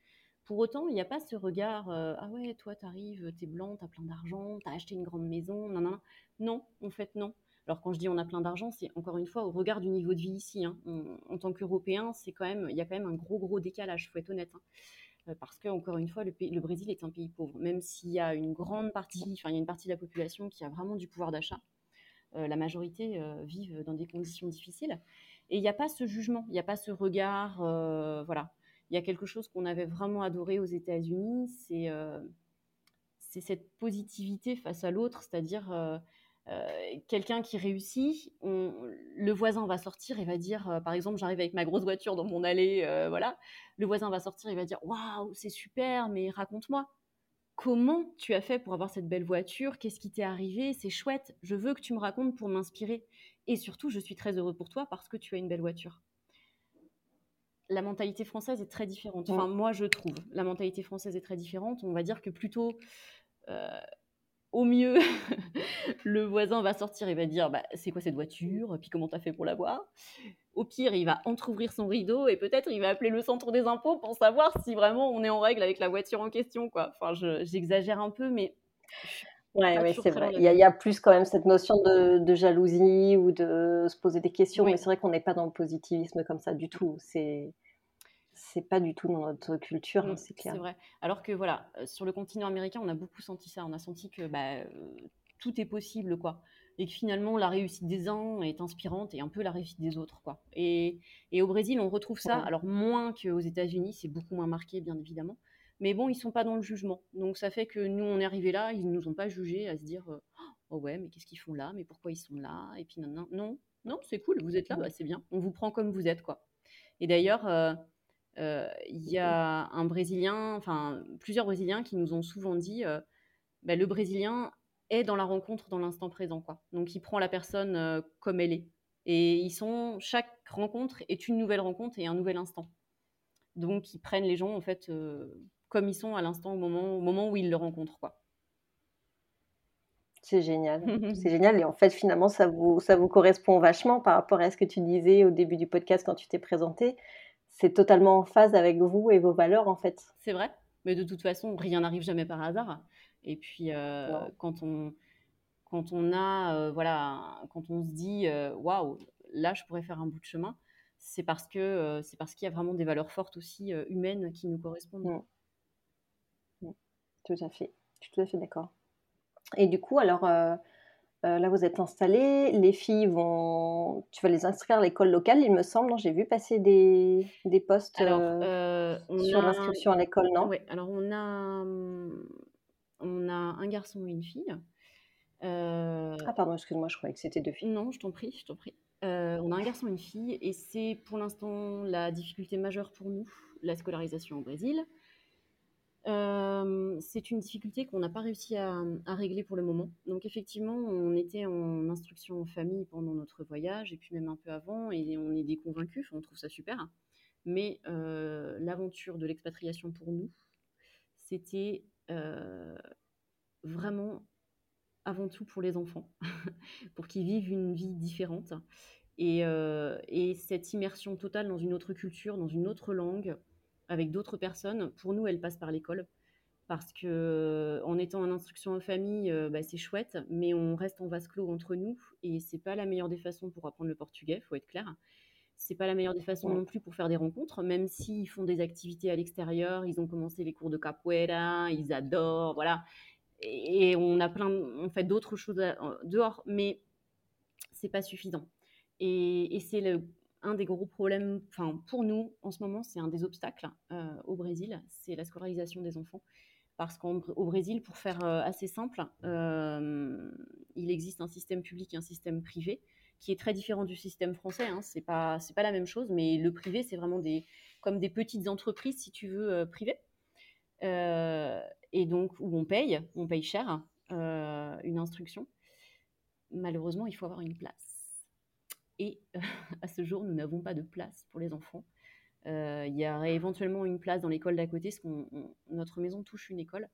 Pour autant, il n'y a pas ce regard Ah ouais, toi, t'arrives, t'es blanc, t'as plein d'argent, t'as acheté une grande maison, non, non. Non, en fait, non. Alors quand je dis on a plein d'argent, c'est encore une fois au regard du niveau de vie ici. Hein. en tant qu'Européen, c'est quand même, il y a quand même un gros gros décalage, faut être honnête. Hein. Euh, parce que encore une fois, le, le, Brésil est un pays pauvre, même s'il y a une grande partie, enfin il y a une partie de la population qui a vraiment du pouvoir d'achat. Euh, la majorité euh, vivent dans des conditions difficiles. Et il n'y a pas ce jugement, il n'y a pas ce regard, voilà. Il y a quelque chose qu'on avait vraiment adoré aux États-Unis, c'est cette positivité face à l'autre, c'est-à-dire euh, quelqu'un qui réussit, le voisin va sortir et va dire, euh, par exemple, j'arrive avec ma grosse voiture dans mon allée, euh, voilà, le voisin va sortir et va dire, waouh, c'est super, mais raconte-moi, comment tu as fait pour avoir cette belle voiture? Qu'est-ce qui t'est arrivé? C'est chouette, je veux que tu me racontes pour m'inspirer. Et surtout, je suis très heureux pour toi parce que tu as une belle voiture. La mentalité française est très différente. Enfin, moi, je trouve. La mentalité française est très différente. On va dire que plutôt, au mieux, <laughs> le voisin va sortir et va dire bah, c'est quoi cette voiture? Puis comment t'as fait pour l'avoir Au pire, il va entrouvrir son rideau et peut-être il va appeler le centre des impôts pour savoir si vraiment on est en règle avec la voiture en question. Quoi. Enfin, j'exagère un peu, mais. Ouais, c'est vrai. Il y, a, plus quand même cette notion de, jalousie ou de se poser des questions, mais c'est vrai qu'on n'est pas dans le positivisme comme ça du tout. C'est c'est pas du tout dans notre culture, hein, mmh, c'est clair. C'est vrai. Alors que voilà, euh, sur le continent américain, on a beaucoup senti ça. On a senti que bah, euh, tout est possible, quoi. Et que finalement, la réussite des uns est inspirante et un peu la réussite des autres, quoi. Et, et au Brésil, on retrouve ça. Alors, moins qu'aux États-Unis, c'est beaucoup moins marqué, bien évidemment. Mais bon, ils sont pas dans le jugement. Donc, ça fait que nous, on est arrivés là, ils nous ont pas jugés à se dire euh, Oh ouais, mais qu'est-ce qu'ils font là? Mais pourquoi ils sont là? Et puis, non, non, non, non c'est cool, vous êtes là, bah, c'est bien. On vous prend comme vous êtes, quoi. Et d'ailleurs, euh, il y a un Brésilien, enfin plusieurs Brésiliens qui nous ont souvent dit euh, bah, le Brésilien est dans la rencontre dans l'instant présent. Quoi. Donc il prend la personne euh, comme elle est. Et ils sont, chaque rencontre est une nouvelle rencontre et un nouvel instant. Donc ils prennent les gens en fait comme ils sont à l'instant au moment, au moment où ils le rencontrent. Quoi. C'est génial, <laughs> c'est génial. Et en fait, finalement, ça vous, ça vous correspond vachement par rapport à ce que tu disais au début du podcast quand tu t'es présenté c'est totalement en phase avec vous et vos valeurs en fait. C'est vrai, mais de toute façon, rien n'arrive jamais par hasard. Et puis, quand on quand on a, voilà, quand on se dit, waouh, là, je pourrais faire un bout de chemin, c'est parce que c'est parce qu'il y a vraiment des valeurs fortes aussi humaines qui nous correspondent. Mmh. Mmh. Tout à fait, je suis tout à fait d'accord. Et du coup, alors là, vous êtes installés, les filles vont, tu vas les inscrire à l'école locale, il me semble. J'ai vu passer des, des postes sur l'inscription à l'école, non? Oui, alors on a, mmh, on a un garçon et une fille. Ah pardon, excuse-moi, je croyais que c'était deux filles. Non, je t'en prie, je t'en prie. Euh, on a un garçon et une fille, et c'est pour l'instant la difficulté majeure pour nous, la scolarisation au Brésil. Euh, c'est une difficulté qu'on n'a pas réussi à, régler pour le moment. Donc effectivement, on était en instruction en famille pendant notre voyage, et puis même un peu avant, et on est déconvaincus, on trouve ça super. Mais euh, l'aventure de l'expatriation pour nous, c'était vraiment avant tout pour les enfants, <laughs> pour qu'ils vivent une vie différente. Euh, et, cette immersion totale dans une autre culture, dans une autre langue, avec d'autres personnes, pour nous, elle passe par l'école. Parce que euh, en étant en instruction en famille, euh, bah, c'est chouette, mais on reste en vase clos entre nous, et c'est pas la meilleure des façons pour apprendre le portugais, faut être clair. C'est pas la meilleure des façons non plus pour faire des rencontres, même s'ils font des activités à l'extérieur, ils ont commencé les cours de capoeira, ils adorent, voilà et on a plein, on fait d'autres choses dehors, mais c'est pas suffisant. Et, c'est un des gros problèmes, pour nous en ce moment, c'est un des obstacles euh, au Brésil, c'est la scolarisation des enfants. Parce qu'au Brésil, pour faire euh, assez simple, euh, il existe un système public et un système privé qui est très différent du système français. Hein. C'est pas la même chose, mais le privé c'est vraiment des comme des petites entreprises si tu veux privées et donc où on paye, on paye cher une instruction. Malheureusement, il faut avoir une place. Et <laughs> à ce jour, nous n'avons pas de place pour les enfants. Euh, il y aurait éventuellement une place dans l'école d'à côté, parce que notre maison touche une école,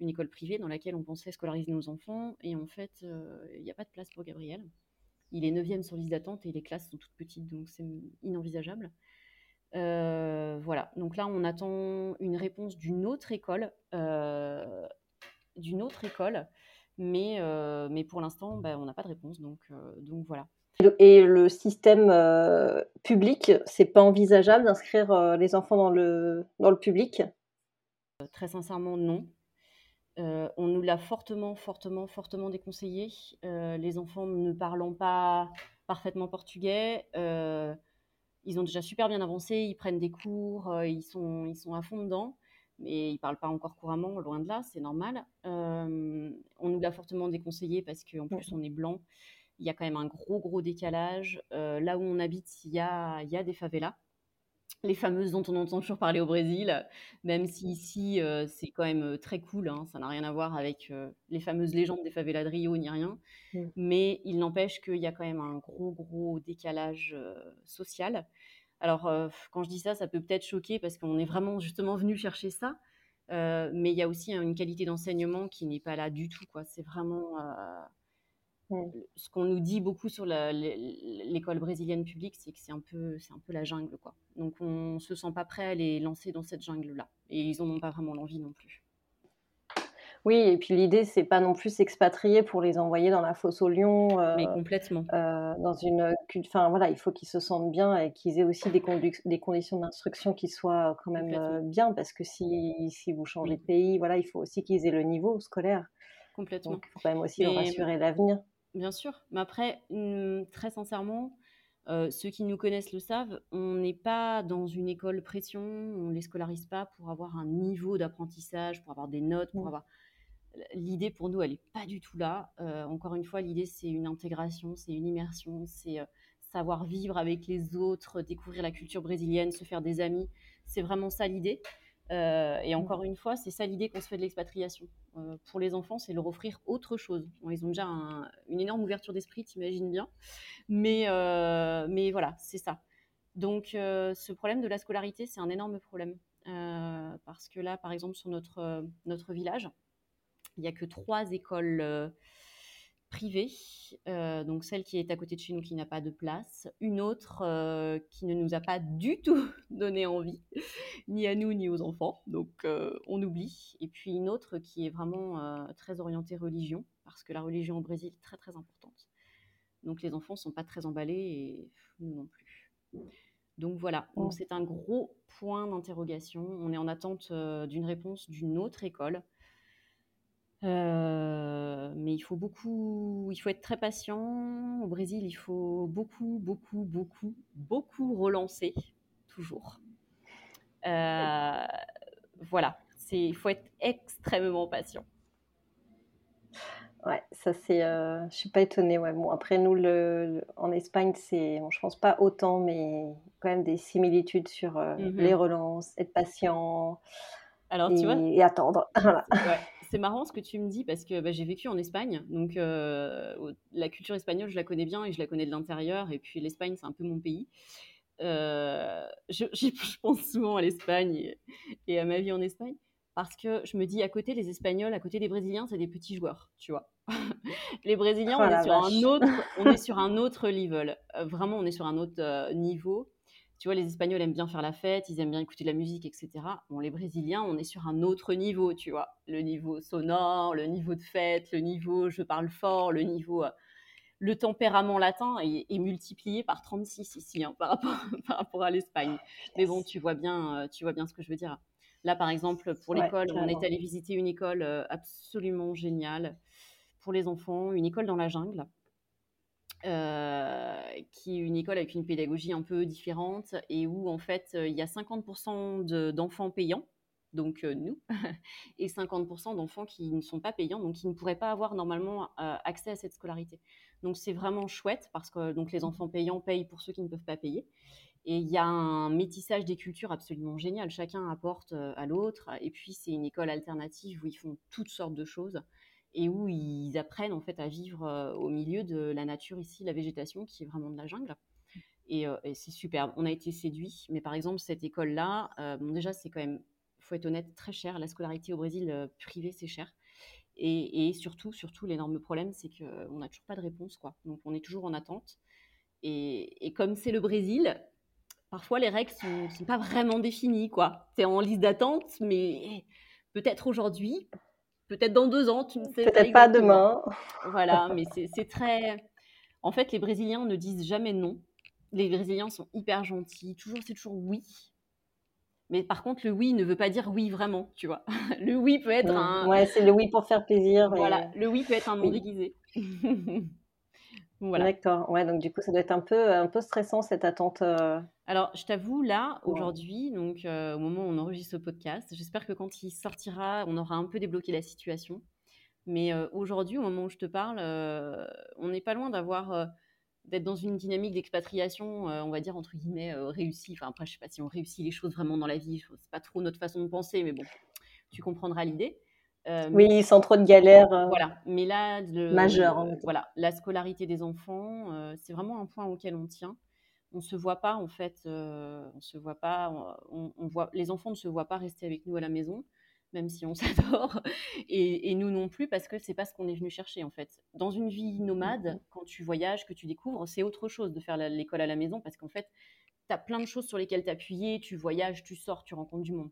une école privée dans laquelle on pensait scolariser nos enfants. Et en fait, euh, il n'y a pas de place pour Gabriel. Il est 9e sur liste d'attente et les classes sont toutes petites, donc c'est inenvisageable. Euh, voilà, donc là, on attend une réponse d'une autre école, d'une autre école, mais, mais pour l'instant, bah, on n'a pas de réponse, donc, donc voilà. Et le système public, c'est pas envisageable d'inscrire les enfants dans le, dans le public? Très sincèrement, non. on nous l'a fortement, fortement, fortement déconseillé. les enfants ne parlant pas parfaitement portugais, ils ont déjà super bien avancé, ils prennent des cours, euh, ils, sont, ils sont à fond dedans, mais ils ne parlent pas encore couramment, loin de là, c'est normal. Euh, on nous l'a fortement déconseillé parce qu'en plus on est blanc, il y a quand même un gros gros décalage. Euh, là où on habite, il y a, il y a des favelas les fameuses dont on entend toujours parler au Brésil, même si ici euh, c'est quand même euh, très cool, hein, ça n'a rien à voir avec euh, les fameuses légendes des favelas de Rio ni rien, mmh. mais il n'empêche qu'il y a quand même un gros gros décalage social. Alors quand je dis ça, ça peut peut-être choquer parce qu'on est vraiment justement venu chercher ça, mais il y a aussi une qualité d'enseignement qui n'est pas là du tout. C'est vraiment Mmh. Ce qu'on nous dit beaucoup sur l'école brésilienne publique, c'est que c'est un peu, c'est un peu la jungle, quoi. Donc on se sent pas prêt à les lancer dans cette jungle-là, et ils n'en ont pas vraiment l'envie non plus. Oui, et puis l'idée, c'est pas non plus s'expatrier pour les envoyer dans la fosse au lion. Euh, Mais complètement. Euh, dans une, enfin voilà, il faut qu'ils se sentent bien et qu'ils aient aussi des, des conditions d'instruction qui soient quand même euh, bien, parce que si, si vous changez de pays, voilà, il faut aussi qu'ils aient le niveau scolaire. Complètement. Donc, il faut quand même aussi leur assurer l'avenir. Bien sûr, mais après, mmh, très sincèrement, euh, ceux qui nous connaissent le savent, on n'est pas dans une école pression, on ne les scolarise pas pour avoir un niveau d'apprentissage, pour avoir des notes, pour mmh. avoir... L'idée pour nous, elle n'est pas du tout là. Euh, encore une fois, l'idée, c'est une intégration, c'est une immersion, c'est euh, savoir vivre avec les autres, découvrir la culture brésilienne, se faire des amis. C'est vraiment ça l'idée. Euh, et mmh. encore une fois, c'est ça l'idée qu'on se fait de l'expatriation. Euh, pour les enfants, c'est leur offrir autre chose. ils ont déjà une énorme ouverture d'esprit, t'imagines bien. Mais, euh, mais voilà, c'est ça. Donc, ce problème de la scolarité, c'est un énorme problème. parce que là, par exemple, sur notre, notre village, il n'y a que trois écoles privée, donc celle qui est à côté de chez nous qui n'a pas de place, une autre qui ne nous a pas du tout <laughs> donné envie, ni à nous ni aux enfants, donc on oublie, et puis une autre qui est vraiment très orientée religion, parce que la religion au Brésil est très très importante. Donc les enfants ne sont pas très emballés et nous non plus. Donc voilà, donc c'est un gros point d'interrogation. On est en attente d'une réponse d'une autre école euh, mais il faut beaucoup, il faut être très patient. Au Brésil, il faut beaucoup, beaucoup, beaucoup, beaucoup relancer, toujours. Euh, voilà, c'est, il faut être extrêmement patient. Ouais, ça c'est, euh, je suis pas étonnée. Ouais, bon après nous le, en Espagne c'est, bon, je pense pas autant, mais quand même des similitudes sur mmh les relances, être patient. Alors et, tu vois, et attendre. <laughs> Voilà. Ouais c'est marrant ce que tu me dis parce que bah, j'ai vécu en Espagne, donc euh, la culture espagnole, je la connais bien et je la connais de l'intérieur. Et puis l'Espagne, c'est un peu mon pays. Euh, je, <laughs> pense souvent à l'Espagne et, à ma vie en Espagne parce que je me dis à côté les Espagnols, à côté des Brésiliens, c'est des petits joueurs, tu vois. <laughs> les Brésiliens, oh on, est sur un autre, on est <laughs> sur un autre level. Euh, vraiment, on est sur un autre niveau tu vois, les Espagnols aiment bien faire la fête, ils aiment bien écouter de la musique, etc. Bon, les Brésiliens, on est sur un autre niveau, tu vois. Le niveau sonore, le niveau de fête, le niveau je parle fort, le niveau. Euh, le tempérament latin est, multiplié par 36 ici hein, par, rapport, <laughs> par rapport à l'Espagne. Mais bon, tu vois, bien, euh, tu vois bien ce que je veux dire. Là, par exemple, pour l'école, on est allé visiter une école euh, absolument géniale pour les enfants, une école dans la jungle. Euh, qui est une école avec une pédagogie un peu différente et où en fait euh, il y a 50% d'enfants payants, donc euh, nous, <laughs> et 50% d'enfants qui ne sont pas payants, donc qui ne pourraient pas avoir normalement accès à cette scolarité. Donc c'est vraiment chouette parce que donc les enfants payants payent pour ceux qui ne peuvent pas payer. Et il y a un métissage des cultures absolument génial. Chacun apporte à l'autre. Et puis c'est une école alternative où ils font toutes sortes de choses et où ils apprennent en fait à vivre euh, au milieu de la nature ici, la végétation qui est vraiment de la jungle. Et, euh, c'est superbe. On a été séduits, mais par exemple cette école-là, euh, bon déjà c'est quand même, faut être honnête, très cher. La scolarité au Brésil privée c'est cher. Et, surtout, surtout l'énorme problème c'est qu'on n'a toujours pas de réponse quoi. Donc on est toujours en attente. Et, comme c'est le Brésil, parfois les règles sont, sont pas vraiment définies quoi. es en liste d'attente, mais peut-être aujourd'hui, peut-être dans deux ans, tu ne sais Peut-être pas, demain. Voilà, <laughs> mais c'est très. En fait, les Brésiliens ne disent jamais non. Les Brésiliens sont hyper gentils. Toujours, c'est toujours oui. Mais par contre, le oui ne veut pas dire oui vraiment, tu vois. <laughs> Le oui peut être un. Ouais, c'est le oui pour faire plaisir. Voilà, le oui peut être un non déguisé. <laughs> voilà. D'accord. Ouais, donc du coup, ça doit être un peu, un peu stressant cette attente. Euh, alors, je t'avoue, là, aujourd'hui, donc euh, au moment où on enregistre ce podcast, j'espère que quand il sortira, on aura un peu débloqué la situation. Mais euh, aujourd'hui, au moment où je te parle, on n'est pas loin d'avoir d'être dans une dynamique d'expatriation, on va dire entre guillemets réussie. Enfin après, je sais pas si on réussit les choses vraiment dans la vie. C'est pas trop notre façon de penser, mais bon, tu comprendras l'idée. Oui, sans trop de galères. Voilà. Mais là, le, voilà, la scolarité des enfants, c'est vraiment un point auquel on tient on se voit pas en fait, euh, on se voit pas, on, voit, les enfants ne se voient pas rester avec nous à la maison, même si on <laughs> s'adore, et, nous non plus parce que c'est pas ce qu'on est venu chercher en fait. Dans une vie nomade, mmh quand tu voyages, que tu découvres, c'est autre chose de faire l'école à la maison parce qu'en fait, tu as plein de choses sur lesquelles t'appuyer, tu voyages, tu sors, tu rencontres du monde.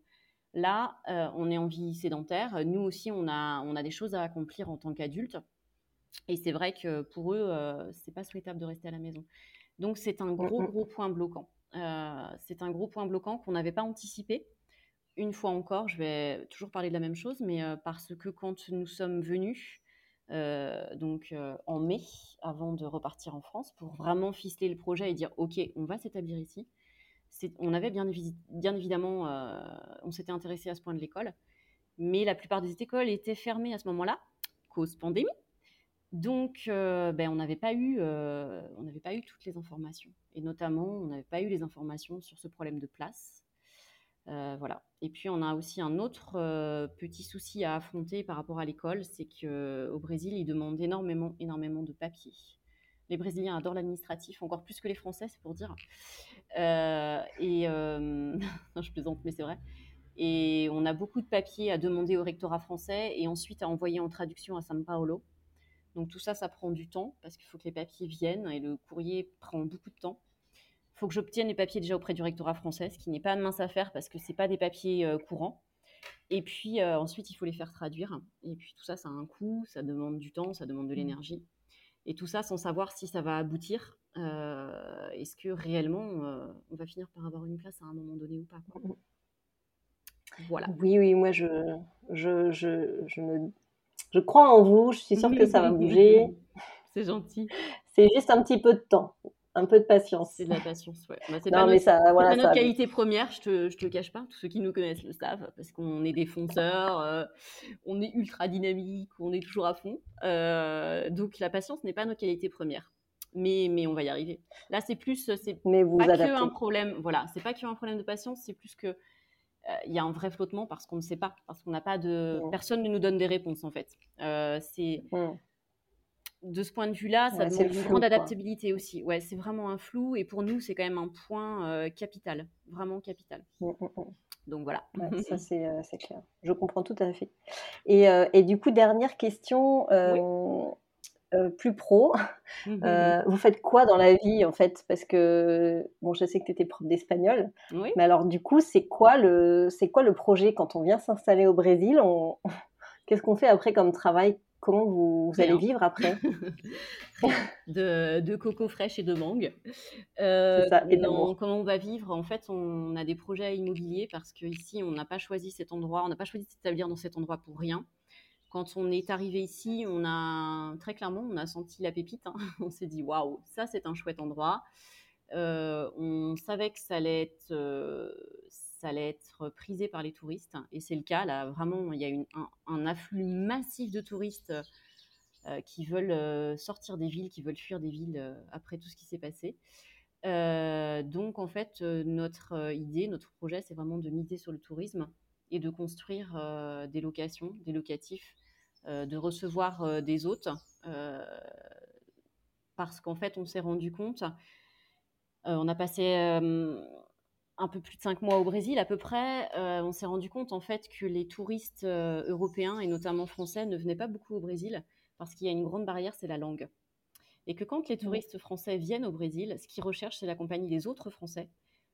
Là, euh, on est en vie sédentaire. Nous aussi, on a, on a des choses à accomplir en tant qu'adultes. Et c'est vrai que pour eux, euh, c'est pas souhaitable de rester à la maison. Donc c'est un gros, mmh, mmh. gros point bloquant. Euh, c'est un gros point bloquant qu'on n'avait pas anticipé. Une fois encore, je vais toujours parler de la même chose, mais euh, parce que quand nous sommes venus, euh, donc en mai, avant de repartir en France, pour vraiment ficeler le projet et dire ok, on va s'établir ici. On avait bien, évidemment, on s'était intéressé à ce point de l'école, mais la plupart des écoles étaient fermées à ce moment-là, cause pandémie. Donc, euh, ben, on n'avait pas eu, euh, on n'avait pas eu toutes les informations, et notamment, on n'avait pas eu les informations sur ce problème de place. Euh, voilà. Et puis, on a aussi un autre petit souci à affronter par rapport à l'école, c'est qu'au Brésil, ils demandent énormément, énormément de papiers. Les Brésiliens adorent l'administratif, encore plus que les Français, c'est pour dire. Et <laughs> non, je plaisante, mais c'est vrai. Et on a beaucoup de papiers à demander au rectorat français et ensuite à envoyer en traduction à São Paulo Donc tout ça, ça prend du temps parce qu'il faut que les papiers viennent et le courrier prend beaucoup de temps. Il faut que j'obtienne les papiers déjà auprès du rectorat français, ce qui n'est pas de mince affaire parce que ce pas des papiers euh, courants. Et puis euh, ensuite, il faut les faire traduire. Et puis tout ça, ça a un coût, ça demande du temps, ça demande de mmh. l'énergie. Et tout ça sans savoir si ça va aboutir. Euh, est-ce que réellement on va finir par avoir une place à un moment donné ou pas mmh. Voilà. Oui, oui, moi je, je, je, je me je crois en vous, je suis sûre que ça va <laughs> bouger. C'est gentil. C'est juste un petit peu de temps, un peu de patience. C'est de la patience, ouais. Bah, c'est pas, notre, qualité première, je te, je te cache pas. Tous ceux qui nous connaissent le savent, parce qu'on est des fonceurs, euh, on est ultra dynamique, on est toujours à fond. Euh, donc la patience n'est pas notre qualité première. Mais, mais on va y arriver. Là, c'est plus, c'est pas que un problème. Voilà, c'est pas que un problème de patience, c'est plus que euh, il y a un vrai flottement parce qu'on ne sait pas, parce qu'on n'a pas de. Personne ne nous donne des réponses en fait. Euh, c'est. De ce point de vue-là, ça demande une grande adaptabilité aussi. Ouais, c'est vraiment un flou et pour nous, c'est quand même un point euh, capital, vraiment capital. Donc voilà. <laughs> ça, c'est clair. Je comprends tout à fait. Et, et du coup, dernière question. Euh, plus pro. <laughs> Mmh euh, vous faites quoi dans la vie en fait? Parce que bon, je sais que tu étais prof d'espagnol, mais alors du coup, c'est quoi le c'est quoi le projet quand on vient s'installer au Brésil? On... <laughs> Qu'est-ce qu'on fait après comme travail? Comment vous, allez vivre après? <laughs> De, de, coco fraîche et de mangue. Euh, ça, comment on va vivre? En fait, on a des projets immobiliers parce qu'ici, on n'a pas choisi cet endroit, on n'a pas choisi de s'établir dans cet endroit pour rien. Quand on est arrivé ici, on a très clairement, on a senti la pépite. Hein. <laughs> On s'est dit waouh, ça c'est un chouette endroit. Euh, on savait que ça allait être, euh, ça allait être prisé par les touristes, et c'est le cas. Là, vraiment, il y a un, afflux massif de touristes euh, qui veulent sortir des villes, qui veulent fuir des villes après tout ce qui s'est passé. donc, en fait, notre idée, notre projet, c'est vraiment de miser sur le tourisme et de construire des locations, des locatifs de recevoir euh, des hôtes, euh, parce qu'en fait, on s'est rendu compte, on a passé un peu plus de cinq mois au Brésil à peu près, on s'est rendu compte en fait que les touristes européens et notamment français ne venaient pas beaucoup au Brésil parce qu'il y a une grande barrière, c'est la langue. Et que quand les touristes français viennent au Brésil, ce qu'ils recherchent, c'est la compagnie des autres Français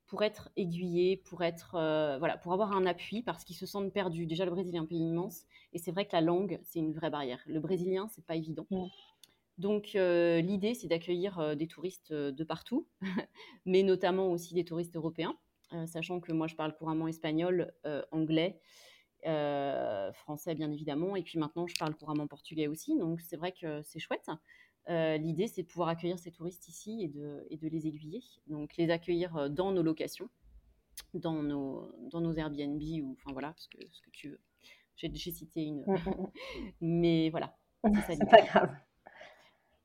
pour être aiguillés, pour être euh, voilà, pour avoir un appui parce qu'ils se sentent perdus. Déjà, le Brésil est un pays immense et c'est vrai que la langue c'est une vraie barrière. Le brésilien c'est pas évident. Donc euh, l'idée c'est d'accueillir euh, des touristes de partout, <laughs> mais notamment aussi des touristes européens, sachant que moi je parle couramment espagnol, anglais. français bien évidemment et puis maintenant je parle couramment portugais aussi donc c'est vrai que c'est chouette l'idée, c'est de pouvoir accueillir ces touristes ici et de, et de, les aiguiller. Donc, les accueillir euh, dans nos locations, dans nos, dans nos Airbnb ou enfin voilà, ce que, ce que tu veux. J'ai cité une, mmh, mmh, mmh. <laughs> mais voilà. C'est <laughs> pas grave.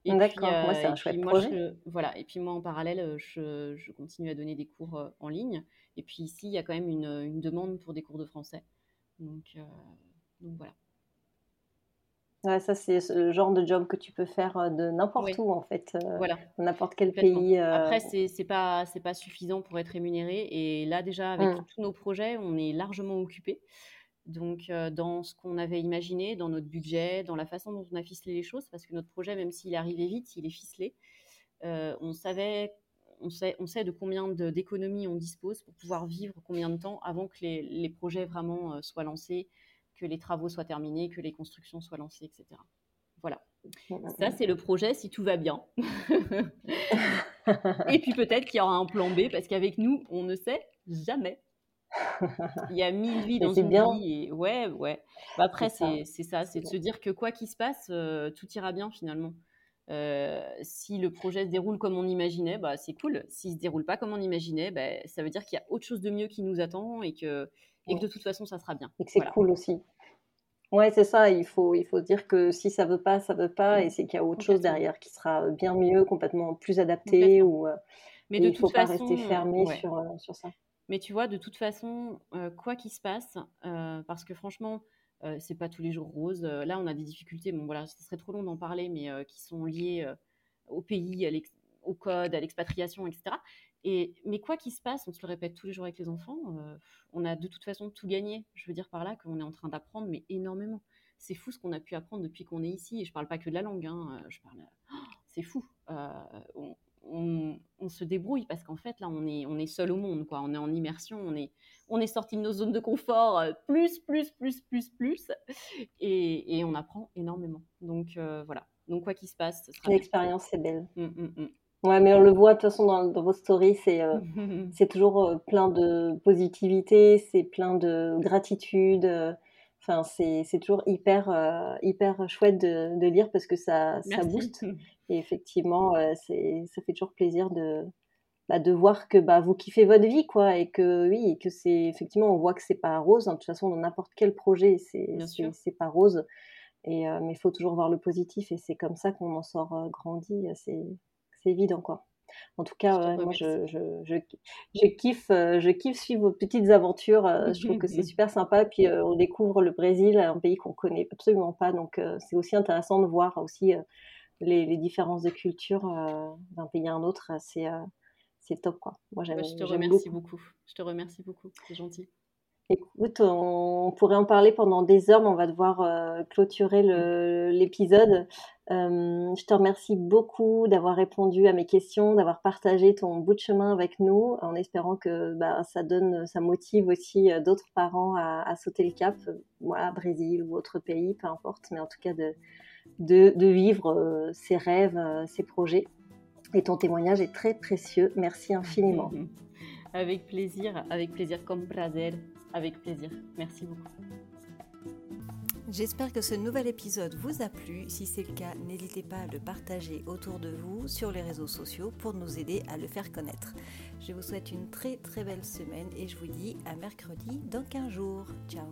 D'accord, moi c'est euh, un chouette projet. voilà, et puis moi en parallèle, je, je, continue à donner des cours en ligne. Et puis ici, il y a quand même une, une demande pour des cours de français. Donc, donc voilà. Ouais, ça, c'est le genre de job que tu peux faire euh, de n'importe où, en fait. Euh, voilà. N'importe quel pays. Euh. Après, c'est n'est pas, pas suffisant pour être rémunéré. Et là, déjà, avec mmh. tous nos projets, on est largement occupé. Donc, dans ce qu'on avait imaginé, dans notre budget, dans la façon dont on a ficelé les choses, parce que notre projet, même s'il arrivé vite, il est ficelé. on savait on sait, on sait de combien d'économies on dispose pour pouvoir vivre combien de temps avant que les, les projets vraiment soient lancés, que les travaux soient terminés, que les constructions soient lancées, etc. Voilà. Ça, c'est le projet si tout va bien. <laughs> et puis peut-être qu'il y aura un plan B, parce qu'avec nous, on ne sait jamais. <laughs> Il y a mille vies dans une bien. vie. Et ouais, ouais. Bah, après, c'est ça, c'est de se dire que quoi qu'il se passe, euh, tout ira bien finalement. Euh, si le projet se déroule comme on imaginait, bah, c'est cool. S'il se déroule pas comme on imaginait, bah, ça veut dire qu'il y a autre chose de mieux qui nous attend et que, et que de toute façon, ça sera bien. Et que c'est cool aussi. Ouais, c'est ça. Il faut, il faut dire que si ça veut pas, ça veut pas, et c'est qu'il y a autre chose derrière qui sera bien mieux, complètement plus adapté, ou. Euh, Mais de il faut pas rester fermé sur, euh, sur ça. Mais tu vois, de toute façon, euh, quoi qu'il se passe, parce que franchement, c'est pas tous les jours rose. là, on a des difficultés. Bon, voilà, ce serait trop long d'en parler, mais qui sont liées au pays, au code, à l'expatriation, etc. Et, mais quoi qu'il se passe, on se le répète tous les jours avec les enfants, euh, on a de toute façon tout gagné. Je veux dire par là qu'on est en train d'apprendre, mais énormément. c'est fou ce qu'on a pu apprendre depuis qu'on est ici. Et je parle pas que de la langue, hein, je parle, c'est fou. On, on, se débrouille parce qu'en fait là on est on est seul au monde quoi on est en immersion on est on est sorti de nos zones de confort plus plus plus plus plus et, et on apprend énormément donc voilà donc quoi qu'il se passe l'expérience est belle mmh, mmh, mmh. Ouais, mais on le voit de toute façon dans, vos stories, c'est euh, <laughs> c'est toujours euh, plein de positivité, c'est plein de gratitude. Euh, enfin, c'est c'est toujours hyper hyper chouette de, de, lire parce que ça ça booste. <laughs> Et effectivement, c'est ça fait toujours plaisir de bah, de voir que bah, vous kiffez votre vie, quoi, et que oui, que c'est effectivement, on voit que c'est pas rose. Hein, de toute façon, dans n'importe quel projet, c'est c'est pas rose. Et mais il faut toujours voir le positif, et c'est comme ça qu'on en sort grandi. C'est c'est évident quoi. En tout cas, moi je, je, je, kiffe, euh, je kiffe suivre vos petites aventures. Euh, je trouve que c'est <laughs> super sympa. Puis euh, on découvre le Brésil, un pays qu'on connaît absolument pas. Donc c'est aussi intéressant de voir aussi les, les, différences de culture d'un pays à un autre. C'est c'est top quoi. Moi j'aime. Bah, je te remercie beaucoup. Je te remercie beaucoup. C'est gentil. Écoute, on pourrait en parler pendant des heures, mais on va devoir euh, clôturer l'épisode. Euh, je te remercie beaucoup d'avoir répondu à mes questions, d'avoir partagé ton bout de chemin avec nous, en espérant que bah, ça donne, ça motive aussi euh, d'autres parents à, sauter le cap, voilà, Brésil ou autre pays, peu importe, mais en tout cas de, vivre ses rêves, ses projets. Et ton témoignage est très précieux. Merci infiniment. <laughs> Avec plaisir, avec plaisir, comme prazer avec plaisir. Merci beaucoup. J'espère que ce nouvel épisode vous a plu. Si c'est le cas, n'hésitez pas à le partager autour de vous sur les réseaux sociaux pour nous aider à le faire connaître. Je vous souhaite une très très belle semaine et je vous dis à mercredi dans 15 jours. Ciao